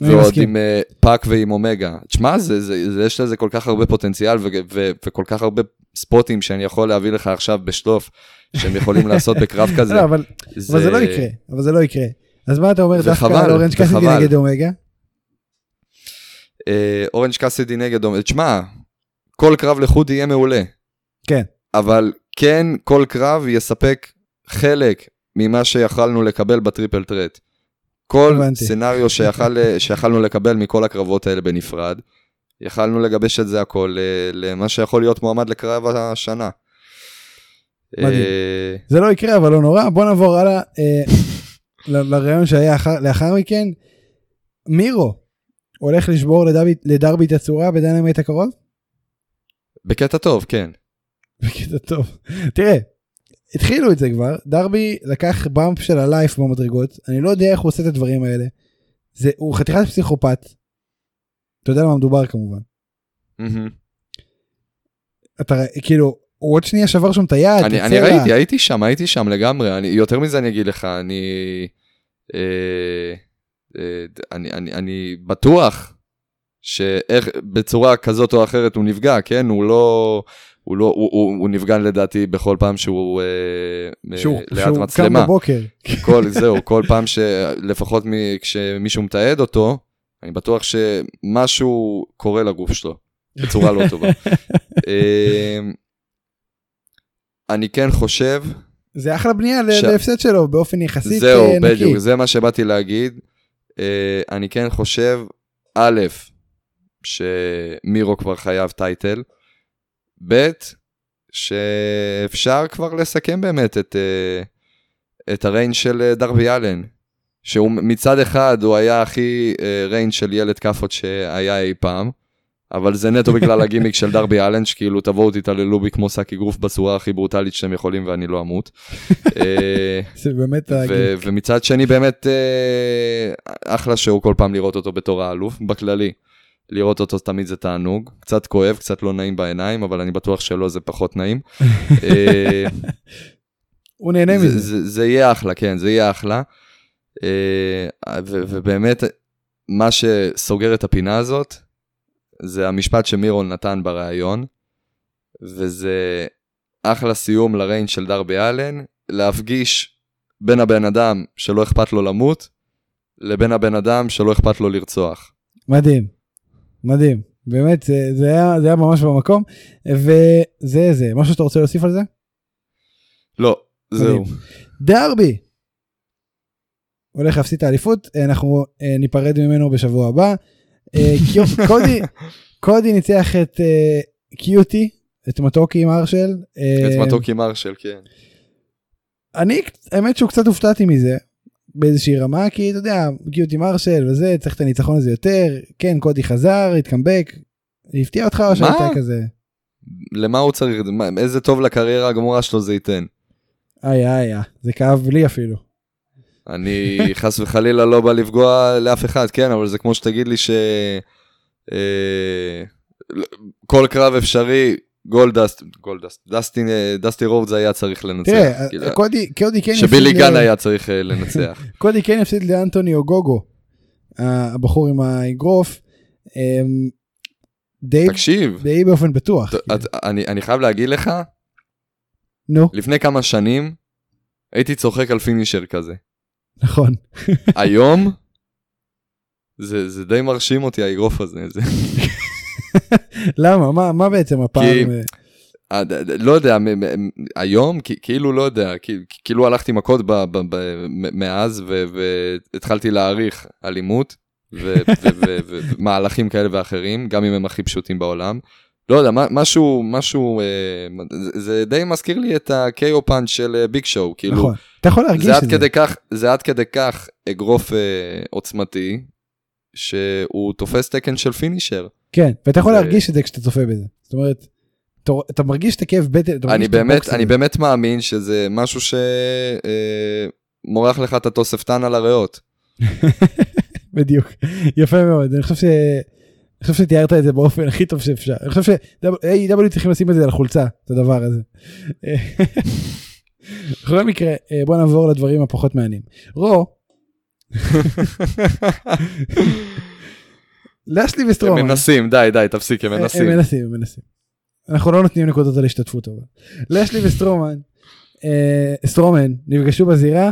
ועוד מסכים. עם אה, פאק ועם אומגה. תשמע, זה, זה, זה, יש לזה כל כך הרבה פוטנציאל ו, ו, וכל כך הרבה ספוטים שאני יכול להביא לך עכשיו בשלוף, שהם יכולים לעשות בקרב כזה. לא, אבל אבל זה לא יקרה, אבל זה לא יקרה. אז מה אתה אומר דווקא על אורנג' קאסידי. נגד אומגה? אה, אורנג' קאסידי נגד אומגה. תשמע, כל קרב לחוד יהיה מעולה. כן. אבל כן, כל קרב יספק חלק ממה שיכלנו לקבל בטריפל טרט. כל הבנתי. סצנריו שיכל, שיכלנו לקבל מכל הקרבות האלה בנפרד, יכלנו לגבש את זה הכל אה, למה שיכול להיות מועמד לקרב השנה. מדהים. אה, זה לא יקרה אבל לא נורא בוא נעבור הלאה אה, לרעיון שהיה אחר, לאחר מכן. מירו הולך לשבור לדרבי את הצורה בדיינמייט הקרוב? בקטע טוב, כן. בקטע טוב. תראה, התחילו את זה כבר, דרבי לקח bump של ה life במדרגות, אני לא יודע איך הוא עושה את הדברים האלה. זה, הוא חתיכת פסיכופת. אתה יודע על מה מדובר כמובן. אתה כאילו, הוא עוד שנייה שבר שם את היד, אני, את אני הצלע. ראיתי, הייתי שם, הייתי שם לגמרי. אני, יותר מזה אני אגיד לך, אני, אה, אה, אני, אני, אני בטוח שאיך, בצורה כזאת או אחרת הוא נפגע, כן? הוא לא, הוא לא, הוא, הוא, הוא נפגע לדעתי בכל פעם שהוא אה, שהוא, אה, ליד שהוא קם מצלמה. בבוקר. כל, זהו, כל פעם שלפחות כשמישהו מתעד אותו, אני בטוח שמשהו קורה לגוף שלו, בצורה לא טובה. אה, אני כן חושב, זה אחלה בנייה ש- להפסד שלו באופן יחסית זהו, אה, נקי. בדיוק, זה מה שבאתי להגיד. אה, אני כן חושב, א', שמירו כבר חייב title, ב', שאפשר כבר לסכם באמת את, אה, את ה range של דרבי אלן, שהוא מצד אחד הוא היה הכי אה, range של ילד כאפות שהיה אי פעם, אבל זה נטו בגלל הגימיק של דרבי אלן, שכאילו תבואו תתעללו בי כמו שק אגרוף בצורה הכי ברוטלית שאתם יכולים ואני לא אמות. אה, זה באמת הגיל. ומצד שני באמת אה, אחלה שואו כל פעם לראות אותו בתור האלוף, בכללי. לראות אותו תמיד זה תענוג, קצת כואב, קצת לא נעים בעיניים, אבל אני בטוח שלא זה פחות נעים. אה, הוא נהנה זה, מזה. זה, זה יהיה אחלה, כן, זה יהיה אחלה. אה, ו- ובאמת, מה שסוגר את הפינה הזאת, זה המשפט שמירון נתן בריאיון, וזה אחלה סיום לריינג' של דרבי אלן, להפגיש בין הבן אדם שלא אכפת לו למות, לבין הבן אדם שלא אכפת לו לרצוח. מדהים. מדהים. באמת זה, זה, היה, זה היה ממש במקום וזה זה משהו שאתה רוצה להוסיף על זה? לא, זהו. דרבי. הולך להפסיד את האליפות אנחנו אה, ניפרד ממנו בשבוע הבא. אה, קודי קודי ניצח את אה, קיוטי את מתוקי מרשל. אה, את מתוקי מרשל, כן. אני האמת שהוא קצת הופתעתי מזה באיזושהי רמה כי אתה יודע קיוטי מרשל וזה צריך את הניצחון הזה יותר כן קודי חזר התקמבק. הפתיע אותך או שהיית כזה למה הוא צריך, איזה טוב לקריירה הגמורה שלו זה ייתן. איי איי, זה כאב לי אפילו. אני חס וחלילה לא בא לפגוע לאף אחד, כן, אבל זה כמו שתגיד לי ש... אה, כל קרב אפשרי, גולדסט, גולדסט, דסטי, דסטי רובדס היה צריך לנצח. תראה כאילו, קודי קודי כן שבילי גן ל- היה צריך אה, לנצח. קודי כן הפסיד לאנטוני אוגוגו הבחור עם האגרוף. אמ, די תקשיב, די באופן בטוח. ת- את- אני אני חייב להגיד לך, נו לפני כמה שנים הייתי צוחק על פינישר כזה. נכון. היום, זה זה די מרשים אותי האגרוף הזה. זה- למה מה מה בעצם הפעם. כי- אה, לא יודע, היום כאילו לא יודע, כאילו הלכתי מכות ב- ב- ב- מ- מאז ו- והתחלתי להעריך אלימות ו- ו- ו- ו- ומהלכים כאלה ואחרים, גם אם הם הכי פשוטים בעולם. לא יודע, משהו, משהו, אה, זה- די מזכיר לי את ה-KO פאנץ' של אה, ביג שואו, כאילו, נכון. אתה יכול להרגיש זה את זה. כך, זה עד כדי כך אגרוף אה, עוצמתי, שהוא תופס תקן של פינישר. כן, ואתה יכול זה- להרגיש את זה כשאתה צופה בזה. זאת אומרת, אתה- אתה מרגיש את הכאב בטן, אתה אני מרגיש את באמת, הבוקס אני הזה. באמת מאמין שזה משהו שמורח לך את התוספתן על הריאות. בדיוק. יפה מאוד. אני חושב ש... אני חושב שתיארת את זה באופן הכי טוב שאפשר. אני חושב ש-AW צריכים לשים את זה על החולצה, את הדבר הזה. בכל מקרה, אה, בוא נעבור לדברים הפחות מעניינים. רו, לשלי הם וסטרומן. מנסים, די, די, תפסיק, הם מנסים. הם מנסים, הם מנסים. אנחנו לא נותנים נקודות על השתתפות אבל. לשלי וסטרומן, אה, סטרומן נפגשו בזירה.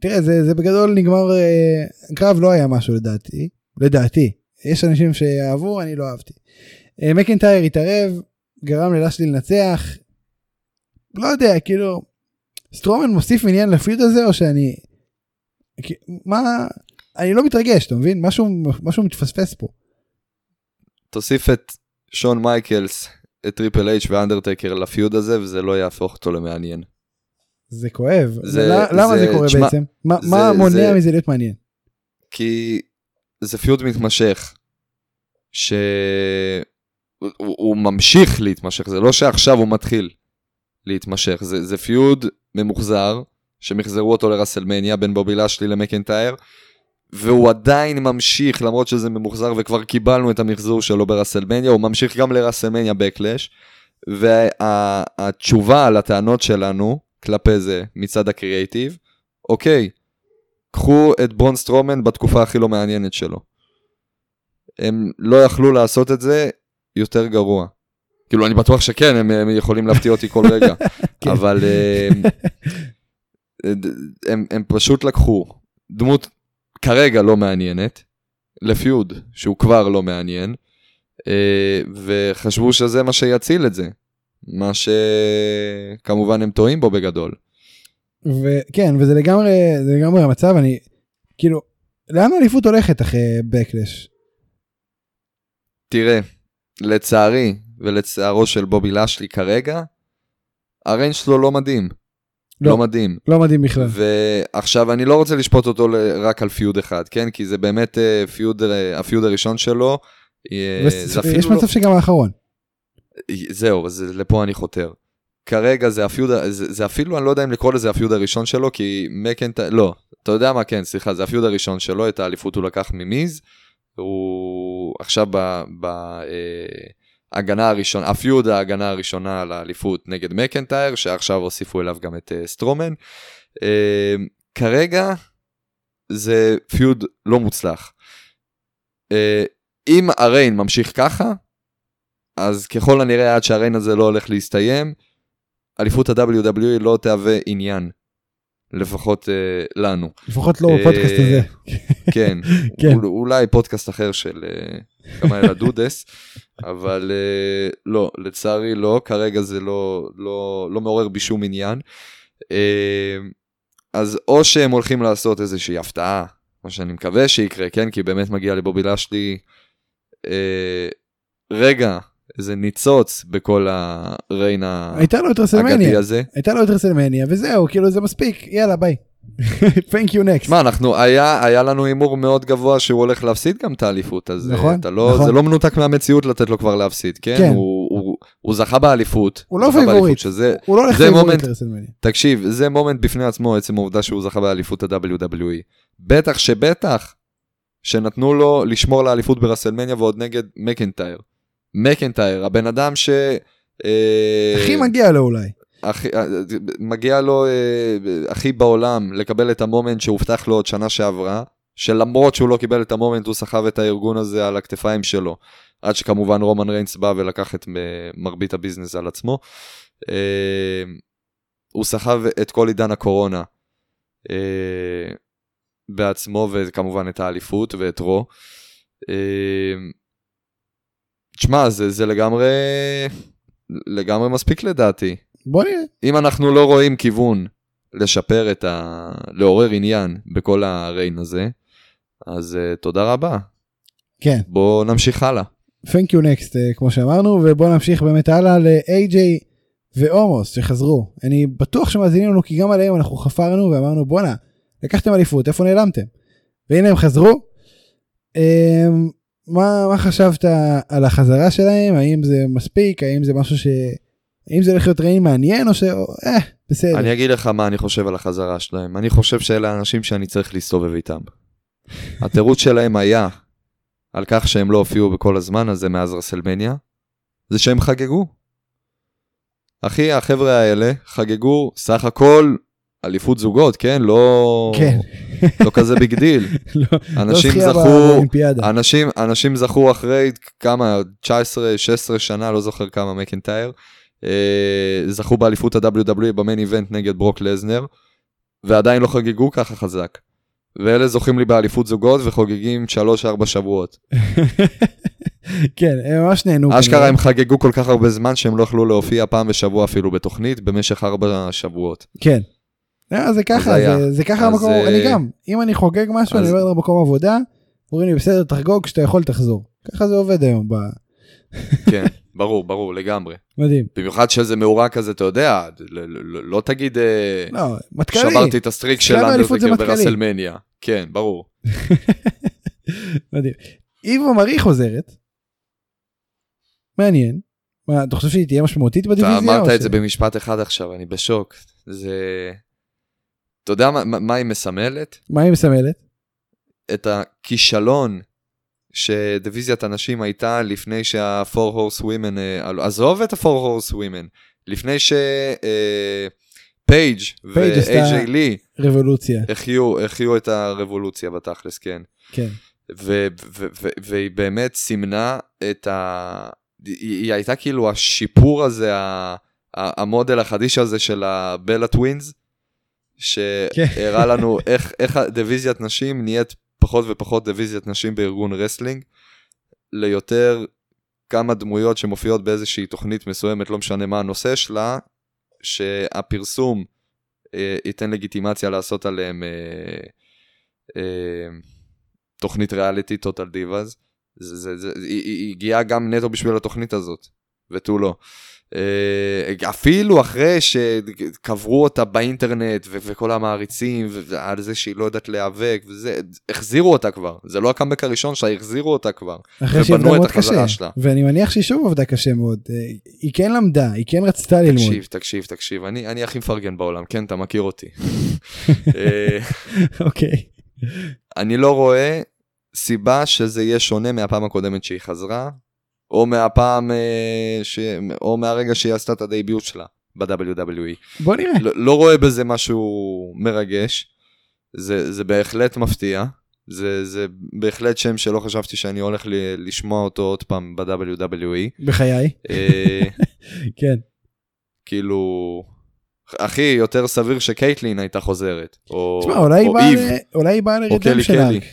תראה זה, זה בגדול נגמר אה, קרב לא היה משהו לדעתי לדעתי יש אנשים שאהבו אני לא אהבתי. אה, מקינטייר התערב גרם ללשלי לנצח. לא יודע כאילו סטרומן מוסיף עניין לפיוד הזה או שאני מה אני לא מתרגש אתה מבין משהו משהו מתפספס פה. תוסיף את שון מייקלס, את טריפל אייץ' ואנדרטקר ל feud הזה, וזה לא יהפוך אותו למעניין. זה כואב. זה- למה- זה זה- קורה תשמע, בעצם? מה- זה- מה מונע זה- מזה להיות מעניין? כי זה feud מתמשך, שהוא הוא, ממשיך להתמשך, זה לא שעכשיו הוא מתחיל להתמשך, זה, זה feud ממוחזר, שמחזרו אותו לרסלמניה בין בובי לשלי למקנטייר, והוא עדיין ממשיך, למרות שזה ממוחזר וכבר קיבלנו את המחזור שלו ברסלמניה, הוא ממשיך גם לרסלמניה בקלאש, והתשובה על הטענות שלנו כלפי זה מצד הקריאייטיב, אוקיי, קחו את ברון סטרומן בתקופה הכי לא מעניינת שלו. הם לא יכלו לעשות את זה יותר גרוע. כאילו אני בטוח שכן, הם, הם יכולים להפתיע אותי כל רגע, כן. אבל הם, הם, הם פשוט לקחו דמות כרגע לא מעניינת, לפיוד שהוא כבר לא מעניין, אה, וחשבו שזה מה שיציל את זה. מה שכמובן הם טועים בו בגדול. וכן, וזה לגמרי, זה לגמרי המצב, אני, כאילו, לאן האליפות הולכת אחרי בקלש? תראה, לצערי ולצערו של בובי לשלי כרגע, הריינג' שלו לא מדהים. לא. לא, מדהים. לא מדהים בכלל. ועכשיו אני לא רוצה לשפוט אותו רק על פיוד אחד, כן? כי זה באמת אה, פיוד, אה, הפיוד הראשון שלו. אה, זה יש לא- מצב שגם האחרון. זהו, אז לפה אני חותר. כרגע זה הפיוד, זה, זה אפילו, אני לא יודע אם לקרוא לזה הפיוד הראשון שלו, כי מקנט... לא, אתה יודע מה, כן, סליחה, זה הפיוד הראשון שלו, את האליפות הוא לקח ממיז. הוא עכשיו בהגנה הראשונה, הפיוד ההגנה הראשונה על האליפות נגד מקנטייר, שעכשיו הוסיפו אליו גם את אה, סטרומן. אה, כרגע זה פיוד לא מוצלח. אה, אם הריין ממשיך ככה, אז ככל הנראה עד שהריין הזה לא הולך להסתיים, אליפות ה-WWE לא תהווה עניין. לפחות אה, לנו. לפחות לא אה, בפודקאסט הזה. כן, כן. אול- אולי פודקאסט אחר של אה, קמאלה דודס, אבל אה, לא, לצערי לא, כרגע זה לא, לא, לא מעורר בי שום עניין. אה, אז או שהם הולכים לעשות איזושהי הפתעה, מה שאני מקווה שיקרה, כן, כי באמת מגיע לבובי לשלי אה, רגע, איזה ניצוץ בכל ה reign האגדי. הזה. הייתה לו את רסלמניה וזהו, כאילו זה מספיק, יאללה ביי. Thank you next. שמע, אנחנו, היה, היה לנו הימור מאוד גבוה שהוא הולך להפסיד גם את האליפות, אז נכון, לא, נכון. זה לא מנותק מהמציאות לתת לו כבר להפסיד, כן? כן. הוא, הוא, הוא זכה באליפות. הוא לא פייבוריט. שזה, הוא לא הולך moment- לרסלמניה. תקשיב, זה moment בפני עצמו, עצם העובדה שהוא זכה באליפות ה-WWE. בטח שבטח שנתנו לו לשמור על האליפות ברסלמניה ועוד נגד מקנטייר. מקנטייר, הבן אדם ש... אה, הכי מגיע לו אולי. הכי, אה, מגיע לו אה, הכי בעולם לקבל את ה moment שהובטח לו עוד שנה שעברה, שלמרות שהוא לא קיבל את ה moment הוא סחב את הארגון הזה על הכתפיים שלו, עד שכמובן רומן ריינס בא ולקח את מרבית הביזנס על עצמו. הוא סחב את כל עידן הקורונה בעצמו וכמובן את האליפות ואת רו. תשמע, זה, זה לגמרי, לגמרי מספיק לדעתי. בוא נראה. אם אנחנו לא רואים כיוון לשפר את ה... לעורר עניין בכל הריין הזה, אז uh, תודה רבה. כן. בואו נמשיך הלאה. Thank you next uh, כמו שאמרנו ובוא נמשיך באמת הלאה ל-AJ ועומוס שחזרו. אני בטוח שמאזינים לנו כי גם עליהם אנחנו חפרנו ואמרנו בואנה לקחתם אליפות איפה נעלמתם. והנה הם חזרו. Um, מה, מה חשבת על החזרה שלהם האם זה מספיק האם זה משהו ש... האם זה הולך להיות ריין מעניין או ש... אה, בסדר. אני אגיד לך מה אני חושב על החזרה שלהם. אני חושב שאלה האנשים שאני צריך להסתובב איתם. התירוץ שלהם היה על כך שהם לא הופיעו בכל הזמן הזה מאז רסלמניה, זה שהם חגגו. אחי, החבר'ה האלה חגגו סך הכל אליפות זוגות, כן? לא, כן. לא כזה big deal. לא, אנשים לא זכייה זכו. אנשים, אנשים זכו אחרי כמה, 19-16 שנה, לא זוכר כמה מקינטייר, אה, זכו באליפות ה-WWE ב main event נגד ברוק לזנר, ועדיין לא חגגו ככה חזק. ואלה זוכים לי באליפות זוגות וחוגגים 3-4 שבועות. כן, הם ממש נהנו. אשכרה. הם חגגו כל כך הרבה זמן שהם לא יכלו להופיע פעם בשבוע אפילו בתוכנית במשך 4 שבועות. כן. אה, זה ככה. זה, זה ככה המקום, אה, אני גם, אם אני חוגג משהו, אז- אני עובר למקום עבודה, אומרים לי בסדר תחגוג, כשאתה יכול תחזור. ככה זה עובד היום, ב... כן, ברור, ברור, לגמרי. מדהים. במיוחד שזה מאורע כזה, אתה יודע, לא תגיד אה, לא, מטכ"לי. שברתי את ה streak של אנדרטקר מטכ"לי. ברסלמניה. כן, ברור. מדהים. אווה מרי חוזרת. מעניין. מה, אתה חושב שהיא תהיה משמעותית בדיוויזיה? אתה אמרת את זה במשפט אחד עכשיו, אני בשוק. זה... אתה יודע מה- מה היא מסמלת? מה היא מסמלת? את הכישלון שדיוויזיית הנשים הייתה לפני שה-4 horse women, אה, עזוב את ה-4 horse women, לפני ש... פייג' פייג' עשתה- ו-AJ לי רבולוציה. החיו החיו את הרבולוציה בתכלס, כן. כן. ו- ו- ו- והיא באמת סימנה את ה... היא, הייתה כאילו השיפור הזה, המודל החדיש הזה של הבלה טווינס, שהראה לנו איך, איך הדיוויזיית נשים נהיית פחות ופחות דיוויזיית נשים בארגון wrestling, ליותר כמה דמויות שמופיעות באיזושהי תוכנית מסוימת, לא משנה מה הנושא שלה, שהפרסום אה, ייתן לגיטימציה לעשות עליהם אה, אה, תוכנית ריאליטי טוטל היא היא הגיעה גם נטו בשביל התוכנית הזאת, ותו לא. אה, אפילו אחרי שקברו אותה באינטרנט ו- וכל המעריצים ועל זה שהיא לא יודעת להיאבק וזה, החזירו אותה כבר, זה לא הקאמבק הראשון שלה, החזירו אותה כבר. אחרי שהיא עבדה מאוד קשה. שלה. ואני מניח שהיא שוב עבדה קשה מאוד. אה, היא כן למדה, היא כן רצתה ללמוד. תקשיב, תקשיב, תקשיב, אני, אני הכי מפרגן בעולם, כן, אתה מכיר אותי. אה, אוקיי. אני לא רואה סיבה שזה יהיה שונה מהפעם הקודמת שהיא חזרה, או מהפעם, אה, ש... או מהרגע שהיא עשתה את הדייביוט שלה ב-WWE. בוא נראה. לא, לא רואה בזה משהו מרגש, זה, זה בהחלט מפתיע, זה, זה בהחלט שם שלא חשבתי שאני הולך ל- לשמוע אותו עוד פעם ב-WWE. בחיי. אה, כן. כאילו, אחי, יותר סביר שקייטלין הייתה חוזרת, או, תשמע, אולי היא או באה אולי היא באה.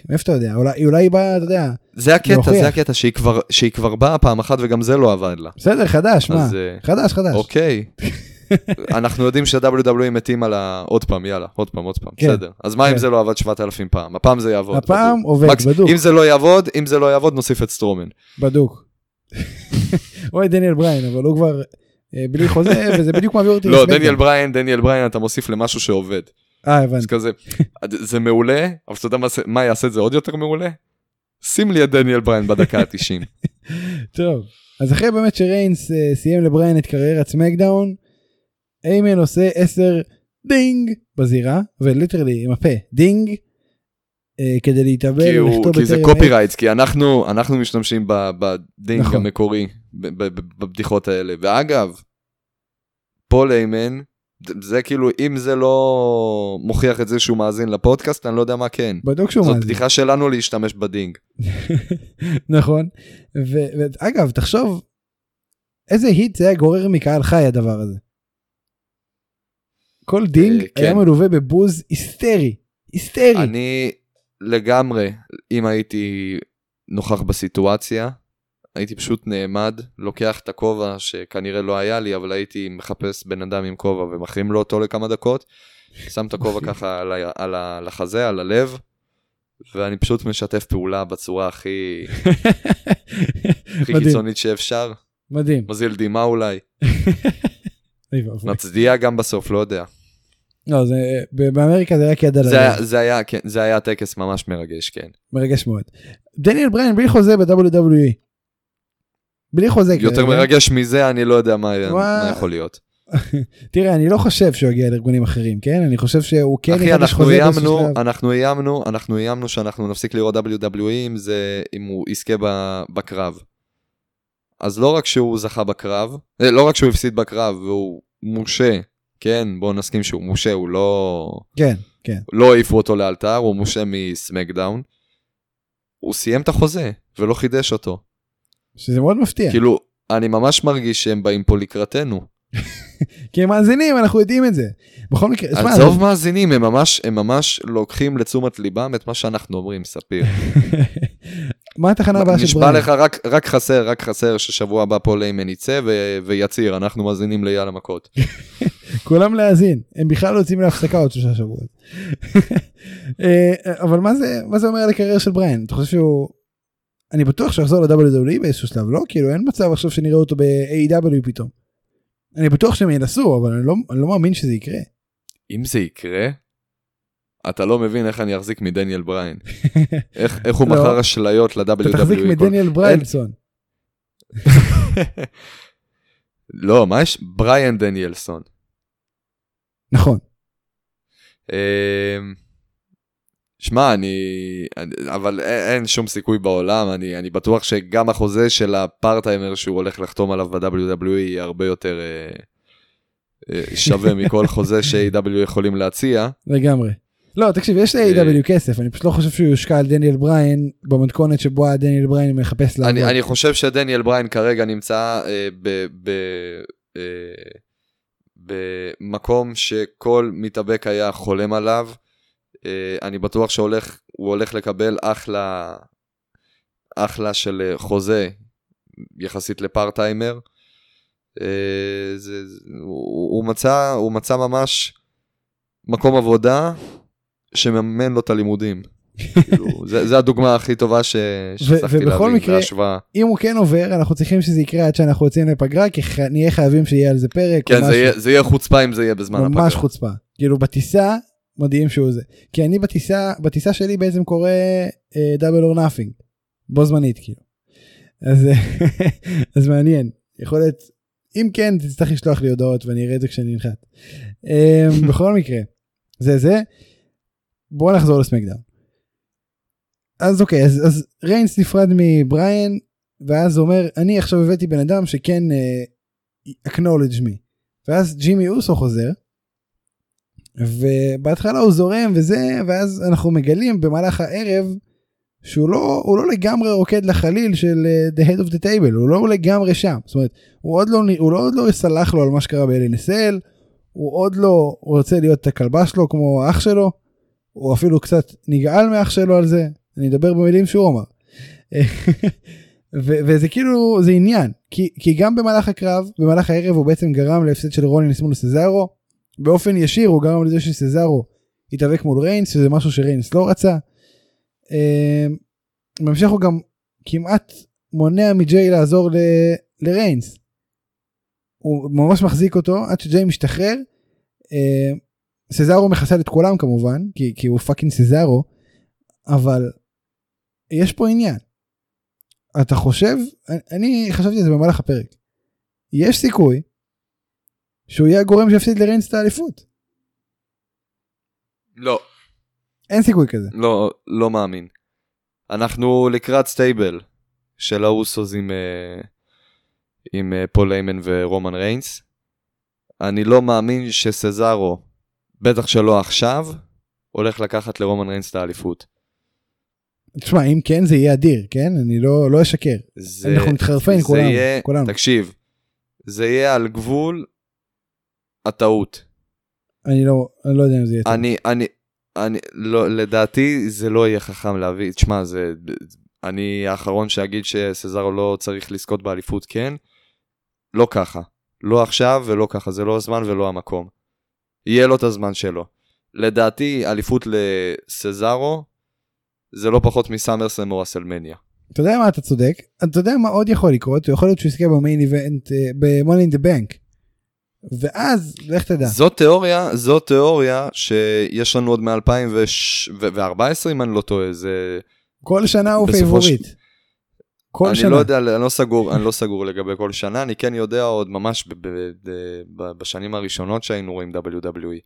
מאיפה אתה יודע? אולי אולי היא באה, אתה יודע. זה הקטע, להוכיח. זה הקטע, שהיא כבר, שהיא כבר באה פעם אחת וגם זה לא עבד לה. בסדר, חדש, מה? אז אה, חדש, חדש. אוקיי. אנחנו יודעים שה-WWE מתים על ה... עוד פעם, יאללה, עוד פעם, עוד פעם, כן. בסדר. אז מה אם כן. זה לא עבד 7,000 פעם? הפעם זה יעבוד. הפעם בדוק. עובד, מקס- בדוק. אם זה לא יעבוד, אם זה לא יעבוד, נוסיף את סטרומן. בדוק. אוי דניאל בריין, אבל הוא כבר אה, בלי חוזה, וזה בדיוק מעביר אותי לא. דניאל בריין, דניאל בריין, אתה מוסיף למשהו שעובד. אה, הבנתי. כזה, זה מעולה, אבל אתה יודע מה מה יעשה את זה עוד יותר מעולה? שים לי את דניאל בריין בדקה ה-90. טוב. אז אחרי באמת שריינס אה, סיים לבריין את קריירת סמקדאון, היימן עושה 10 דינג בזירה, ו literally עם הפה דינג, אה, כדי להתאבל ולכתוב כי זה בטרם עת. copyrights, כי אנחנו, אנחנו משתמשים ב- ב ding נכון. המקורי, ב- ב- ב- בבדיחות האלה. ואגב, פול היימן, זה כאילו, אם זה לא מוכיח את זה שהוא מאזין לפודקאסט, אני לא יודע מה כן. בדוק שהוא זאת מאזין. בדיחה שלנו להשתמש ב ding. נכון. ואגב, תחשוב, איזה heat זה היה גורר מקהל חי הדבר הזה. כל ding אה, היה כן. מלווה ב boos היסטרי. היסטרי. אני לגמרי, אם הייתי נוכח בסיטואציה, הייתי פשוט נעמד, לוקח את הכובע שכנראה לא היה לי, אבל הייתי מחפש בן אדם עם כובע ומחרים לו אותו לכמה דקות, שם את הכובע ככה על, ה- על, ה- על החזה, על הלב, ואני פשוט משתף פעולה בצורה הכי, הכי קיצונית שאפשר. מדהים. מזיל דמעה אולי. מצדיע גם בסוף, לא יודע. לא, זה, באמריקה זה רק יד על הלב. זה היה, כן, זה היה טקס ממש מרגש, כן. מרגש מאוד. דניאל בריין בלי חוזה ב-WWE. בלי חוזה יותר כרגע. מרגש מזה, אני לא יודע מה, יכול להיות. תראה, אני לא חושב שהוא יגיע לארגונים אחרים, כן? אני חושב שהוא כן אחי, יחדש אנחנו חוזה באיזשהו שלב. אנחנו איימנו, אנחנו איימנו שאנחנו נפסיק לראות WWE אם זה, אם הוא יזכה בקרב. אז לא רק שהוא זכה בקרב, אה, לא רק שהוא הפסיד בקרב והוא מושה, כן, בואו נסכים שהוא מושה, הוא לא, כן, כן. לא העיפו אותו לאלתר, הוא מושה מסמקדאון. הוא סיים את החוזה ולא חידש אותו. שזה מאוד מפתיע. כאילו, אני ממש מרגיש שהם באים פה לקראתנו. כי הם מאזינים, אנחנו יודעים את זה. בכל מקרה, שמע, עזוב מאזינים, הם ממש, הם ממש לוקחים לתשומת ליבם את מה שאנחנו אומרים, ספיר. מה התחנה הבאה של נשבע בריין? לך, רק, רק חסר, רק חסר ששבוע הבא פה ליימן יצא ו- ויצהיר, אנחנו מאזינים ליאללה מכות. כולם להאזין, הם בכלל לא יוצאים להפסקה עוד שלושה שבועות. אה, אבל מה זה, מה זה אומר על הקריירה של בריין? אתה חושב שהוא... אני בטוח שהוא יחזור ל-WWE באיזשהו שלב, לא? כאילו אין מצב עכשיו שנראה אותו ב-AEW פתאום. אני בטוח שהם ינסו, אבל אני לא, אני לא מאמין שזה יקרה. אם זה יקרה, אתה לא מבין איך אני אחזיק מדניאל בריין. איך, איך הוא לא. מכר אשליות ל-WWE. אתה תחזיק מדניאל בריינסון. לא, מה יש? בריאן דניאלסון. נכון. שמע, אני... אבל אין שום סיכוי בעולם, אני, אני בטוח שגם החוזה של הפארטיימר שהוא הולך לחתום עליו ב-WWE יהיה הרבה יותר אה, אה, שווה מכל חוזה ש-AW יכולים להציע. לגמרי. לא, תקשיב, יש ל-AW כסף, אני פשוט לא חושב שהוא יושקע על דניאל בריין במתכונת שבו דניאל בריין מחפש לעבוד. אני, אני חושב שדניאל בריין כרגע נמצא אה, ב, ב, אה, במקום שכל מתאבק היה חולם עליו. אה, אני בטוח שהוא הולך לקבל אחלה, אחלה של אה, חוזה יחסית לפארטיימר. אה, זה, הוא, הוא, מצא, הוא מצא ממש מקום עבודה שמממן לו את הלימודים. כאילו, זה, זה הדוגמה הכי טובה ש- שהצלחתי ובכל מקרה, בהשוואה. אם הוא כן עובר, אנחנו צריכים שזה יקרה עד שאנחנו יוצאים לפגרה, כי ח- נהיה חייבים שיהיה על זה פרק. כן, זה. יהיה, זה יהיה חוצפה אם זה יהיה בזמן הפגרה. ממש חוצפה. כאילו בטיסה, מדהים שהוא זה. כי אני בטיסה, בטיסה שלי בעצם קורה Double or Nothing. בו זמנית כאילו. אז, אז מעניין. יכול להיות, אם כן, תצטרך לשלוח לי הודעות ואני אראה את זה כשאני ננחת. אמ, בכל מקרה, זה זה. בואו נחזור לסמאקדאון. אז אוקיי, אז, אז ריינס נפרד מבריאן, ואז הוא אומר, אני עכשיו הבאתי בן אדם שכן uh, acknowledge me. ואז ג'ימי אוסו חוזר, ובהתחלה הוא זורם וזה, ואז אנחנו מגלים במהלך הערב שהוא לא, הוא לא לגמרי רוקד לחליל של uh, the head of the table, הוא לא לגמרי שם. זאת אומרת, הוא עוד לא, הוא לא, עוד לא סלח לו על מה שקרה ב-LNSL, הוא עוד לא רוצה להיות הכלבה שלו כמו אח שלו, הוא אפילו קצת נגעל מאח שלו על זה, אני אדבר במילים שהוא אמר. ו- וזה כאילו זה עניין כי, כי גם במהלך הקרב במהלך הערב הוא בעצם גרם להפסד של רולינס מול סזארו באופן ישיר הוא גרם לזה שסזארו התאבק מול ריינס שזה משהו שריינס לא רצה. אמ, בהמשך הוא גם כמעט מונע מג'יי לעזור ל- לריינס. הוא ממש מחזיק אותו עד שג'יי משתחרר. אמ, סזארו מחסל את כולם כמובן כי, כי הוא fucking סזארו אבל יש פה עניין. אתה חושב, אני חשבתי על זה במהלך הפרק, יש סיכוי שהוא יהיה הגורם שיפסיד לריינס את האליפות. לא, אין סיכוי כזה. לא, לא מאמין. אנחנו לקראת stable של האוסוס עם, אה, עם אה, פול היימן ורומן ריינס. אני לא מאמין שסזארו, בטח שלא עכשיו, הולך לקחת לרומן ריינס את האליפות. תשמע, אם כן זה יהיה אדיר, כן? אני לא, לא אשקר. זה, אנחנו נתחרפן זה כולנו, יהיה, כולנו. תקשיב, זה יהיה על גבול הטעות. אני לא, אני לא יודע אם זה יהיה טוב. אני, אני, אני, לא, לדעתי זה לא יהיה חכם להביא, תשמע, זה, אני האחרון שאגיד שסזארו לא צריך לזכות באליפות, כן. לא ככה. לא עכשיו ולא ככה, זה לא הזמן ולא המקום. יהיה לו את הזמן שלו. לדעתי, אליפות לסזארו זה לא פחות מסאמרסלם או אסלמניה. אתה יודע מה אתה צודק אתה יודע מה עוד יכול לקרות יכול להיות שהוא יזכה ב main event ב Money in the Bank. ואז לך תדע זו תיאוריה, זו תיאוריה שיש לנו עוד מ-2014 אם אני לא טועה, זה... כל שנה הוא favorite. ש- כל אני שנה. לא יודע, אני לא סגור, אני לא סגור לגבי כל שנה, אני כן יודע עוד ממש ב- ב- ב- בשנים הראשונות שהיינו רואים WWE.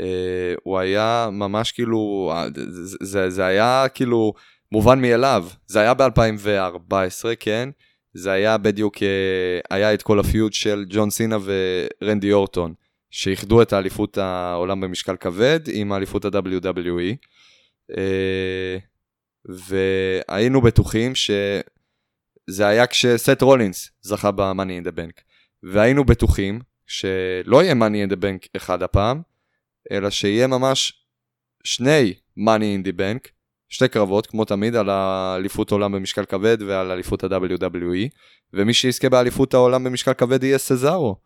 אה, הוא היה ממש כאילו, אה, זה, זה היה כאילו מובן מאליו, זה היה ב-2014, כן? זה היה בדיוק, אה, היה את כל הפיוט של ג'ון סינה ורנדי אורטון, שאיחדו את האליפות העולם במשקל כבד עם האליפות ה-WWE. אה, והיינו בטוחים שזה היה כשסט רולינס זכה ב-Money in the Bank. והיינו בטוחים שלא יהיה Money in the Bank אחד הפעם, אלא שיהיה ממש שני Money in the Bank, שתי קרבות, כמו תמיד, על האליפות העולם במשקל כבד ועל אליפות ה-WWE, ומי שיזכה באליפות העולם במשקל כבד יהיה סזארו.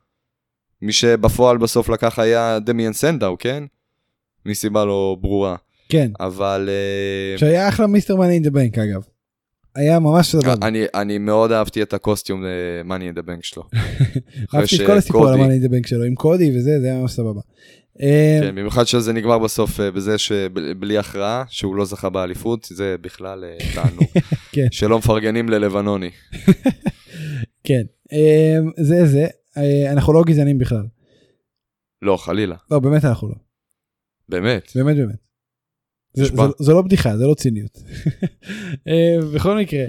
מי שבפועל בסוף לקח היה דמיאן סנדאו, כן? מסיבה לא ברורה. כן. אבל... אה, שהיה אחלה מיסטר מאני אין דה בנק אגב. היה ממש סבבה. אני, אני מאוד אהבתי את הקוסטיום ל-Money in the Bank שלו. אהבתי את כל הסיפור על המאני אין דה בנק שלו עם קודי וזה זה היה ממש סבבה. אה, כן, במיוחד שזה נגמר בסוף אה, בזה שבלי הכרעה, שהוא לא זכה באליפות, זה בכלל אה, תענוג. כן. שלא מפרגנים ללבנוני. כן. זה זה. אנחנו לא גזענים בכלל. לא, חלילה. לא באמת אנחנו לא. באמת. באמת באמת. זה. זה, זה לא בדיחה, זה לא ציניות. בכל מקרה,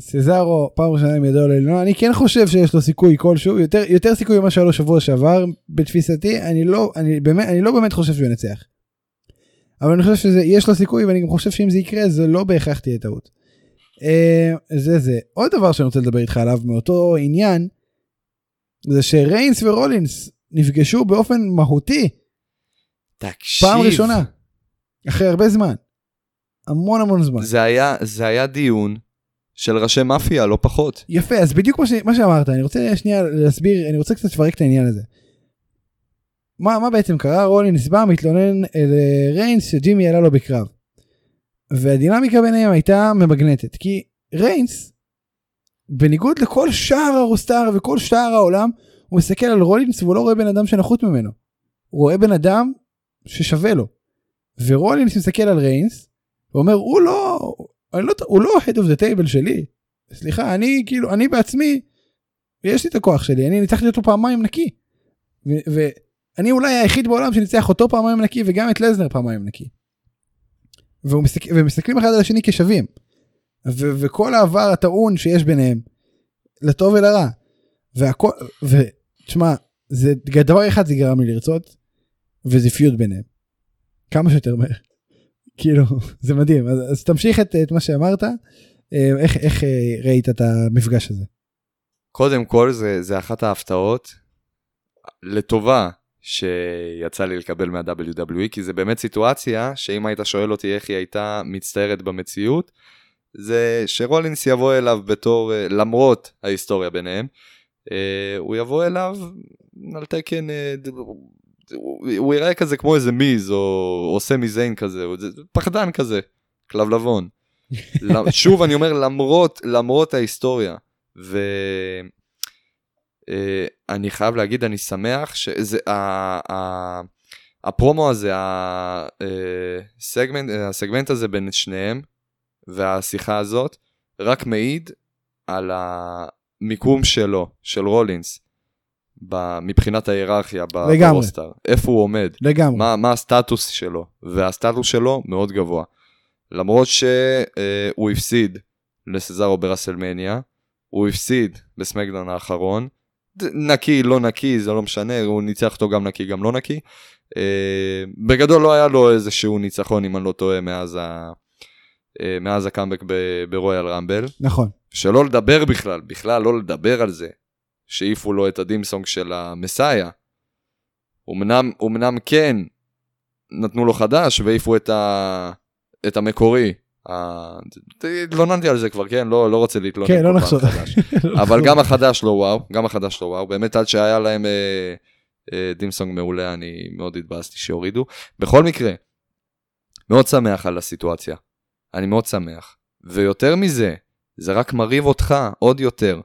סזארו פעם ראשונה עם ידו על העליונה, אני כן חושב שיש לו סיכוי כלשהו, יותר, יותר סיכוי ממה שהיה לו שבוע שעבר, בתפיסתי, אני לא, אני, באמת, אני לא באמת חושב שהוא ינצח. אבל אני חושב שיש לו סיכוי ואני גם חושב שאם זה יקרה זה לא בהכרח תהיה טעות. אה, זה זה. עוד דבר שאני רוצה לדבר איתך עליו מאותו עניין, זה שריינס ורולינס נפגשו באופן מהותי תקשיב. פעם ראשונה. אחרי הרבה זמן. המון המון זמן. זה היה, זה היה דיון של ראשי מאפיה, לא פחות. יפה, אז בדיוק מה, ש... מה שאמרת, אני רוצה שנייה להסביר, אני רוצה קצת לפרק את העניין הזה. מה, מה בעצם קרה? רולינס בא, מתלונן לריינס שג'ימי עלה לו בקרב. והדינמיקה ביניהם הייתה ממגנטת, כי ריינס, בניגוד לכל שאר הרוסטאר וכל שאר העולם, הוא מסתכל על רולינס והוא לא רואה בן אדם שנחות ממנו. הוא רואה בן אדם ששווה לו. ורולינס מסתכל על ריינס, ואומר, הוא לא, לא, הוא לא head of the table שלי. סליחה, אני כאילו, אני בעצמי, יש לי את הכוח שלי, אני ניצחתי אותו פעמיים נקי. ואני אולי היחיד בעולם שניצח אותו פעמיים נקי וגם את לזנר פעמיים נקי. מסתכל, ומסתכלים אחד על השני כשווים. וכל העבר הטעון שיש ביניהם, לטוב ולרע. והכל, ותשמע, זה דבר אחד זה גרם לי לרצות, וזה פיוט ביניהם. כמה שיותר מהר. כאילו, זה מדהים. אז, אז תמשיך את, את מה שאמרת, אה, איך, איך אה, ראית את המפגש הזה. קודם כל, זה, זה אחת ההפתעות לטובה שיצא לי לקבל מה-WWE, כי זה באמת סיטואציה שאם היית שואל אותי איך היא הייתה מצטיירת במציאות, זה שרולינס יבוא אליו בתור, אה, למרות ההיסטוריה ביניהם, הוא יבוא אליו על תקן, הוא הוא יראה כזה כמו איזה מיז או, או סמי זיין כזה, הוא- זה פחדן כזה, כלבלבון. שוב אני אומר למרות למרות ההיסטוריה ואני חייב להגיד אני שמח שזה ה- ה- הפרומו הזה הסגמנט הסגמנט הזה בין שניהם והשיחה הזאת רק מעיד על המיקום שלו של רולינס ב- מבחינת ההיררכיה ב-. ברוסטר איפה הוא עומד לגמרי. מה, מה הסטטוס שלו, והסטטוס שלו מאוד גבוה. למרות שהוא הפסיד לסזארו ברסלמניה, הוא הפסיד בסמקדאון האחרון, נקי, לא נקי, זה לא משנה, הוא ניצח אותו גם נקי, גם לא נקי. אה, בגדול לא היה לו איזשהו ניצחון, אם אני לא טועה, מאז, ה... אה, מאז הקאמבק ברויאל רמבל. נכון. שלא לדבר בכלל, בכלל לא לדבר על זה, שהעיפו לו את הדימסונג של המסאיה. אמנם, אמנם כן, נתנו לו חדש והעיפו את, ה, את המקורי, התלוננתי על זה כבר, כן? לא לא רוצה להתלונן כן, לא נחזור. מחדש. אבל גם החדש לא וואו, גם החדש לא וואו, באמת עד שהיה להם אה, אה, דימסונג מעולה, אני מאוד התבאסתי שהורידו. בכל מקרה, מאוד שמח על הסיטואציה, אני מאוד שמח. ויותר מזה, זה רק מרהיב אותך עוד יותר,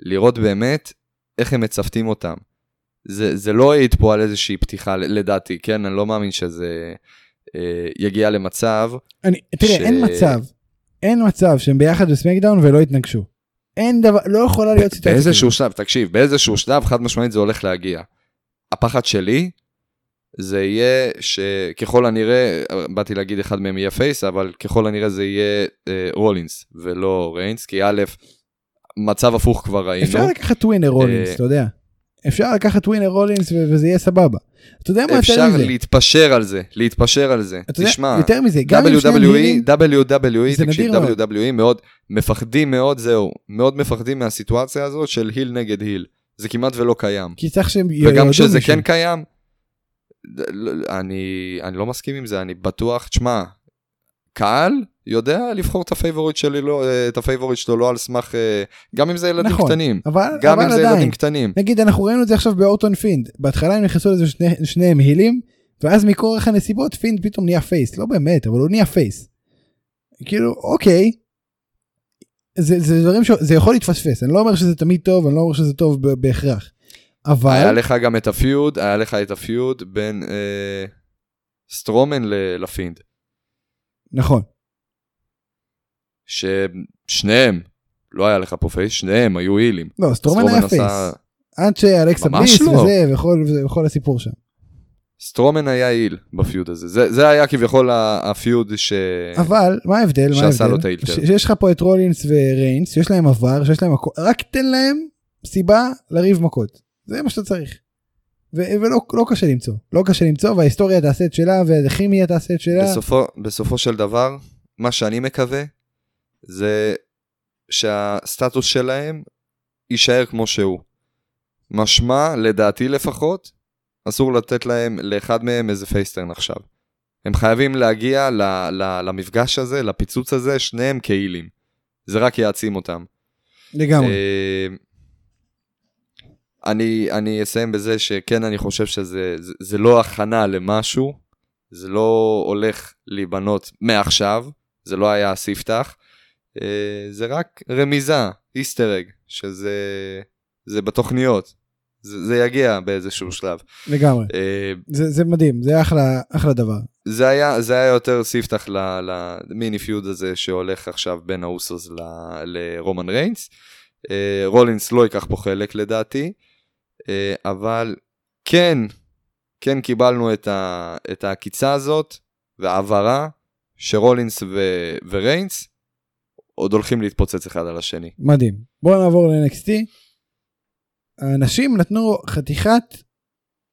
לראות באמת איך הם מצוותים אותם. זה, זה לא העיד פה על איזושהי פתיחה, לדעתי, כן? אני לא מאמין שזה אה, יגיע למצב אני, תראה, ש- אין מצב, אין מצב שהם ביחד בסמקדאון ולא יתנגשו. אין דבר, לא יכולה להיות סיטואציה באיזשהו. שלב, תקשיב, באיזשהו שלב חד משמעית זה הולך להגיע. הפחד שלי זה יהיה שככל הנראה, באתי להגיד אחד מהם יהיה face, אבל ככל הנראה זה יהיה אה, רולינס ולא ריינס, כי א', מצב הפוך כבר ראינו. אפשר לקחת winner רולינס, אה, אתה יודע. אפשר לקחת winner רולינס וזה יהיה סבבה. אתה יודע מה יותר אפשר מזה? להתפשר על זה, להתפשר על זה. תשמע, יותר מזה, גם אם שניהם WWE, WWE, תקשיב. WWE מאוד מפחדים מאוד, זהו, מאוד מפחדים מהסיטואציה הזאת של heel נגד heel. זה כמעט ולא קיים. כי צריך שהם י- וגם יועדו כשזה מישהו. כן קיים, אני, אני לא מסכים עם זה, אני בטוח, תשמע, קהל יודע לבחור את ה favorite שלי, לא, אה, את ה favorite שלו לא על סמך, אה, גם אם זה ילדים נכון, קטנים, אבל, גם אבל אם זה עדיין, ילדים קטנים. נגיד אנחנו ראינו את זה עכשיו באורטון פינד, בהתחלה הם נכנסו לזה שני, שניהם heelים, ואז מכורח הנסיבות פינד פתאום נהיה face, לא באמת, אבל הוא נהיה face. כאילו, אוקיי, זה, זה דברים שזה יכול להתפספס, אני לא אומר שזה תמיד טוב, אני לא אומר שזה טוב בהכרח. אבל, היה לך גם את ה feud, היה לך את ה feud בין אה, סטרומן לפינד, נכון, ששניהם, לא היה לך פה face, שניהם היו heelים. לא, סטרומן היה face, עד שאלכסה בליס לא. וזה, וכל, וכל הסיפור שם. סטרומן היה heel ב feud הזה, זה, זה היה כביכול ה feud ש... אבל מה ההבדל? מה שעשה לו ההבדל? את האילטר. שיש לך פה את רולינס וריינס, שיש להם עבר, שיש להם הכל, רק תן להם סיבה לריב מכות. זה מה שאתה צריך. ו- ולא לא קשה למצוא, לא קשה למצוא, וההיסטוריה תעשה את שלה, והכימיה תעשה את שלה. בסופו, בסופו של דבר, מה שאני מקווה, זה שהסטטוס שלהם יישאר כמו שהוא. משמע, לדעתי לפחות, אסור לתת להם, לאחד מהם איזה face turn עכשיו. הם חייבים להגיע ל, ל, למפגש הזה, לפיצוץ הזה, שניהם קהילים. זה רק יעצים אותם. לגמרי. אני, אני אסיים בזה שכן, אני חושב שזה זה, זה לא הכנה למשהו, זה לא הולך להיבנות מעכשיו, זה לא היה הספתח, אה, זה רק רמיזה, איסטר אג, שזה זה בתוכניות, זה, זה יגיע באיזשהו שלב. לגמרי. אה, זה, זה מדהים, זה אחלה, אחלה דבר. זה היה, זה היה יותר ספתח ל mini feud הזה שהולך עכשיו בין האוסוס לרומן ריינס. אה, רולינס לא ייקח פה חלק לדעתי, אבל כן, כן קיבלנו את, ה, את העקיצה הזאת והעברה שרולינס ו, וריינס עוד הולכים להתפוצץ אחד על השני. מדהים. בואו נעבור ל-NXT. האנשים נתנו חתיכת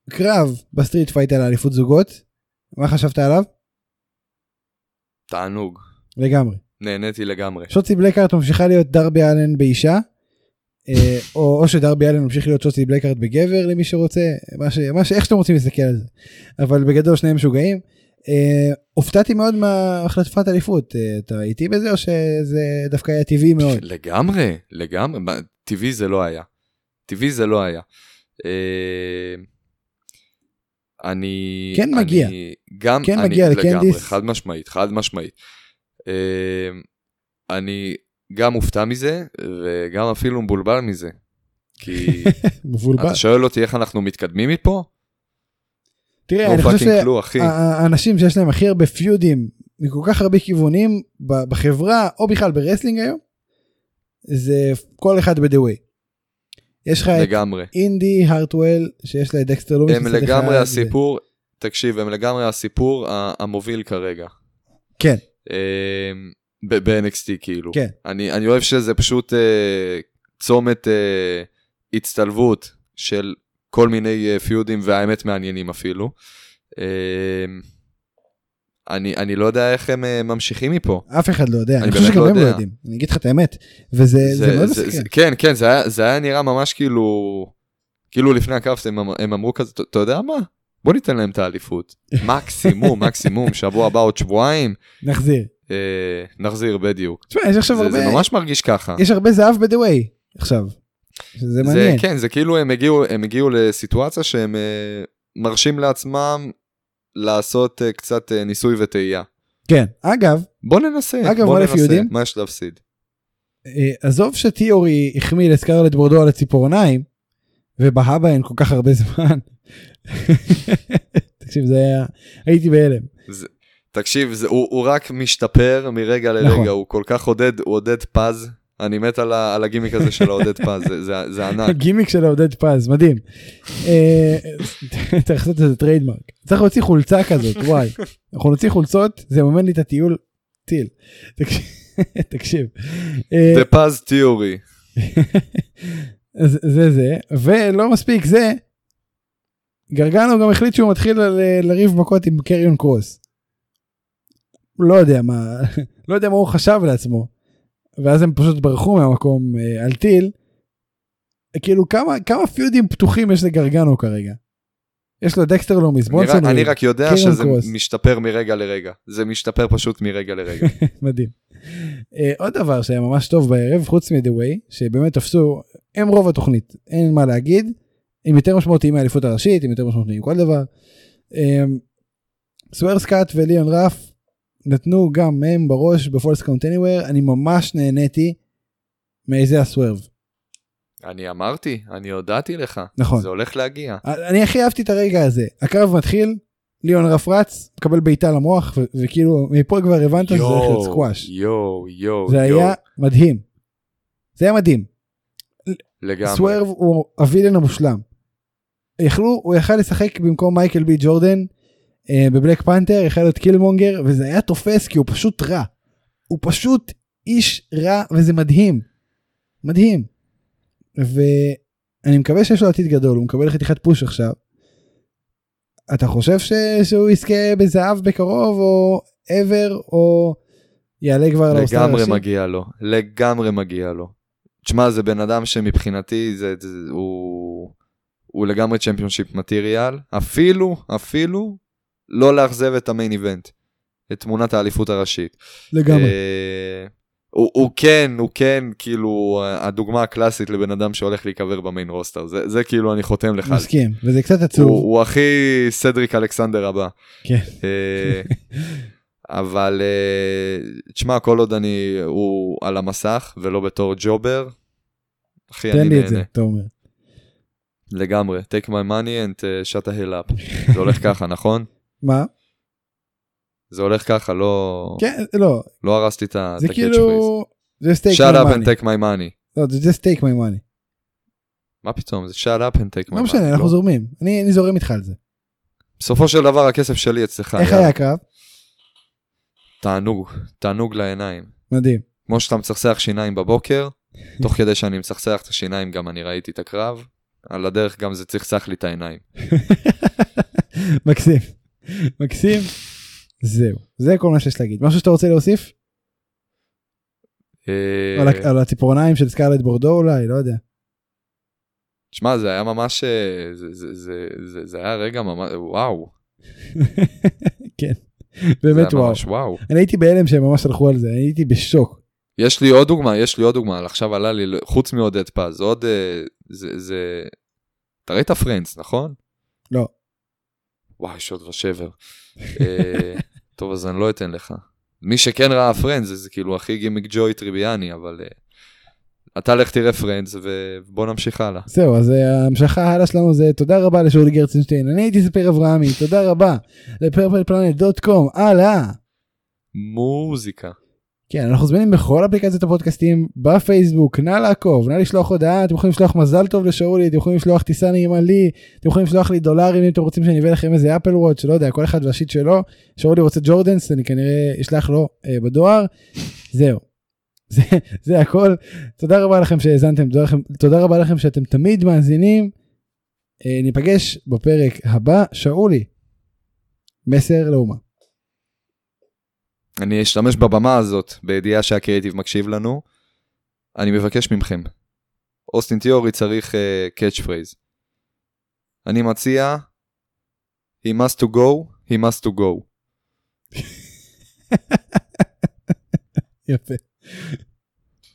קרב ב street fight על האליפות זוגות. מה חשבת עליו? תענוג, לגמרי. נהניתי לגמרי. שוצי בלקארט ממשיכה להיות דארבי אלין באישה. אה, או, או שדארבי אלין ממשיך להיות שוצי בלקארט בגבר למי שרוצה מה ש, מה ש, איך שאתם רוצים להסתכל על זה אבל בגדול שניהם משוגעים. אה, הופתעתי מאוד מהחלפת אליפות אה, אתה איתי בזה או שזה דווקא היה טבעי מאוד לגמרי, לגמרי, טבעי זה לא היה. טבעי זה לא היה. אה, אני... כן מגיע. אני, גם, כן אני, מגיע לגמרי, לקנדיס. חד משמעית, חד משמעית. אה, אני גם מופתע מזה, וגם אפילו מבולבל מזה. כי מבולבל. אתה שואל אותי איך אנחנו מתקדמים מפה? תראה אני חושב. שהאנשים שיש להם הכי הרבה פיודים מכל כך הרבה כיוונים בחברה או בכלל ב wrestling היום זה כל אחד ב-The Way. יש לך את לגמרי. אינדי הרטוול שיש לה את דקסטר לומיס. הם לגמרי הסיפור, תקשיב, הם לגמרי הסיפור המוביל כרגע. כן. ב-NXT כאילו. כן. אני, אני אוהב שזה פשוט אה, צומת אה, הצטלבות של כל מיני אה, פיודים והאמת מעניינים אפילו. אה, אני, אני לא יודע איך הם אה, ממשיכים מפה. אף אחד לא יודע, אני אני חושב שגם לא הם לא יודע. יודעים, אני אגיד לך את האמת, וזה זה מאוד זה, מסכן. כן, כן, זה היה, זה היה נראה ממש כאילו, כאילו לפני הקרב הם, אמ- הם אמרו כזה, "אתה- אתה יודע מה? בוא ניתן להם את האליפות. מקסימום, מקסימום, שבוע הבא עוד שבועיים. נחזיר. אה, נחזיר בדיוק. תשמע, יש עכשיו זה, הרבה, זה ממש מרגיש ככה. יש הרבה זהב ב-the way עכשיו. זה מעניין. כן, זה כאילו הם הגיעו, הם הגיעו לסיטואציה שהם אה, מרשים לעצמם לעשות אה, קצת אה, ניסוי וטעייה. כן, אגב, בוא ננסה, אגב, בוא ננסה, יודעים? מה יש להפסיד? עזוב שתיאורי החמיא לסקרלט בורדו על הציפורניים, ובהה בהן כל כך הרבה זמן. תקשיב, זה היה, הייתי בהלם. זה, תקשיב, זה, הוא, הוא רק משתפר מרגע לרגע, נכון. הוא כל כך עודד, הוא עודד פז, אני מת על, ה, על הגימיק הזה של העודד פז, זה, זה, זה ענק. הגימיק של עודד פז, מדהים. אה, צריך לעשות איזה trademark. צריך להוציא חולצה כזאת, וואי. אנחנו נוציא חולצות, זה יממן לי את הטיול טיל. תקשיב. אה, The פז תיאורי. זה זה, ולא מספיק זה, גרגנו גם החליט שהוא מתחיל לריב מכות עם קריון קרוס. לא יודע מה, לא יודע מה הוא חשב לעצמו. ואז הם פשוט ברחו מהמקום אה, על טיל. כאילו כמה כמה פיודים פתוחים יש לגרגנו כרגע. יש לו דקסטר לומיס, אני, רק- ברונסון אני ריד, רק יודע שזה קרוס. משתפר מרגע לרגע, זה משתפר פשוט מרגע לרגע. מדהים. אה, עוד דבר שהיה ממש טוב בערב חוץ מ-The Way שבאמת תפסו הם רוב התוכנית אין מה להגיד. הם יותר משמעותיים מהאליפות הראשית הם יותר משמעותיים מכל דבר. סוורב סקוט וליאון רף נתנו גם הם בראש ב falls count anywhere אני ממש נהניתי מאיזאיה סוורב. אני אמרתי, אני הודעתי לך, נכון. זה הולך להגיע. אני הכי אהבתי את הרגע הזה הקרב מתחיל ליאון רף רץ מקבל בעיטה למוח ו- וכאילו מפה כבר הבנת שזה הולך להיות סקוואש. יואו, יואו, זה יואו, היה מדהים. זה היה מדהים. לגמרי. סוורב הוא ה villain המושלם. יכלו, הוא יכל לשחק במקום מייקל בי ג'ורדן בבלק פנתר, יכל להיות קילמונגר, וזה היה תופס כי הוא פשוט רע. הוא פשוט איש רע וזה מדהים. מדהים. ואני מקווה שיש לו עתיד גדול, הוא מקבל חתיכת פוש עכשיו. אתה חושב ש... שהוא יזכה בזהב בקרוב או ever או יעלה כבר לאוסטר לגמרי הראשי? מגיע לו, לגמרי מגיע לו. תשמע, זה בן אדם שמבחינתי זה, זה, הוא, הוא לגמרי צ'מפיונשיפ מטריאל, אפילו, אפילו לא לאכזב את המיין איבנט, את תמונת האליפות הראשית. לגמרי. אה, הוא, הוא כן, הוא כן, כאילו, הדוגמה הקלאסית לבן אדם שהולך להיקבר במיין רוסטר, זה, זה כאילו אני חותם לך. מסכים, וזה קצת עצוב. הוא, הוא הכי סדריק אלכסנדר הבא. כן. אה, אבל אה, תשמע, כל עוד אני, הוא על המסך ולא בתור ג'ובר, אחי, אני תן לי את זה, נהנה. אתה אומר. לגמרי. take my money and uh, shut the hell up. זה הולך ככה, נכון? מה? זה הולך ככה, לא כן, לא, לא הרסתי את ה- זה. כאילו... זה take shut my up and money. take my money. לא, זה just take my money. מה פתאום? זה shut up and take my money. לא משנה, אנחנו לא. זורמים. אני אני זורם איתך על זה. בסופו של דבר הכסף שלי אצלך. איך. היה הקרב? תענוג, תענוג לעיניים. מדהים. כמו שאתה מצחצח שיניים בבוקר, תוך כדי שאני מצחצח את השיניים גם אני ראיתי את הקרב, על הדרך גם זה צחצח לי את העיניים. מקסים. מקסים. זהו. זה כל מה שיש להגיד. משהו שאתה רוצה להוסיף? אה, על הציפורניים של סקרלט בורדו אולי? לא יודע. שמע, זה היה ממש, אה, זה- זה- זה- זה- זה היה רגע ממש, וואו. כן. באמת וואו. ממש וואו. אני הייתי בהלם שהם ממש הלכו על זה. אני הייתי בשוק. יש לי עוד דוגמה, יש לי עוד דוגמה, עכשיו עלה לי, חוץ מעודד פז, עוד, אה, זה, זה, אתה ראית Friends, נכון? לא. וואי, שוד ושבר. אה, טוב, אז אני לא אתן לך. מי שכן ראה Friends, זה, כאילו הכי גימיק ג'וי טריביאני, אבל אה, אתה לך תראה Friends ובוא נמשיך הלאה. זהו, אז אה, ההמשכה הלאה שלנו זה תודה רבה לשאולי גרצנשטיין. אני הייתי ספיר אברהמי. תודה רבה לפרפל פלנט דוט קום. הלאה. מוזיקה. כן, אנחנו זמינים בכל אפליקציות הפודקאסטים, בפייסבוק, נא לעקוב, נא לשלוח הודעה, אתם יכולים לשלוח מזל טוב לשאולי, אתם יכולים לשלוח טיסה נעימה לי, אתם יכולים לשלוח לי דולרים אם אתם רוצים שאני אביא לכם איזה אפל וואץ', לא יודע, כל אחד והשיט שלו, שאולי רוצה ג'ורדנס, אני כנראה אשלח לו אה, בדואר, זהו. זה, זה הכל, תודה רבה לכם שהאזנתם, תודה, תודה רבה לכם שאתם תמיד מאזינים, אה, ניפגש בפרק הבא, שאולי, מסר לאומה. אני אשתמש בבמה הזאת בידיעה שהקריאיטיב מקשיב לנו. אני מבקש מכם. אוסטין תיאורי צריך catch uh, phrase. אני מציע he must to go, he must to go. יפה.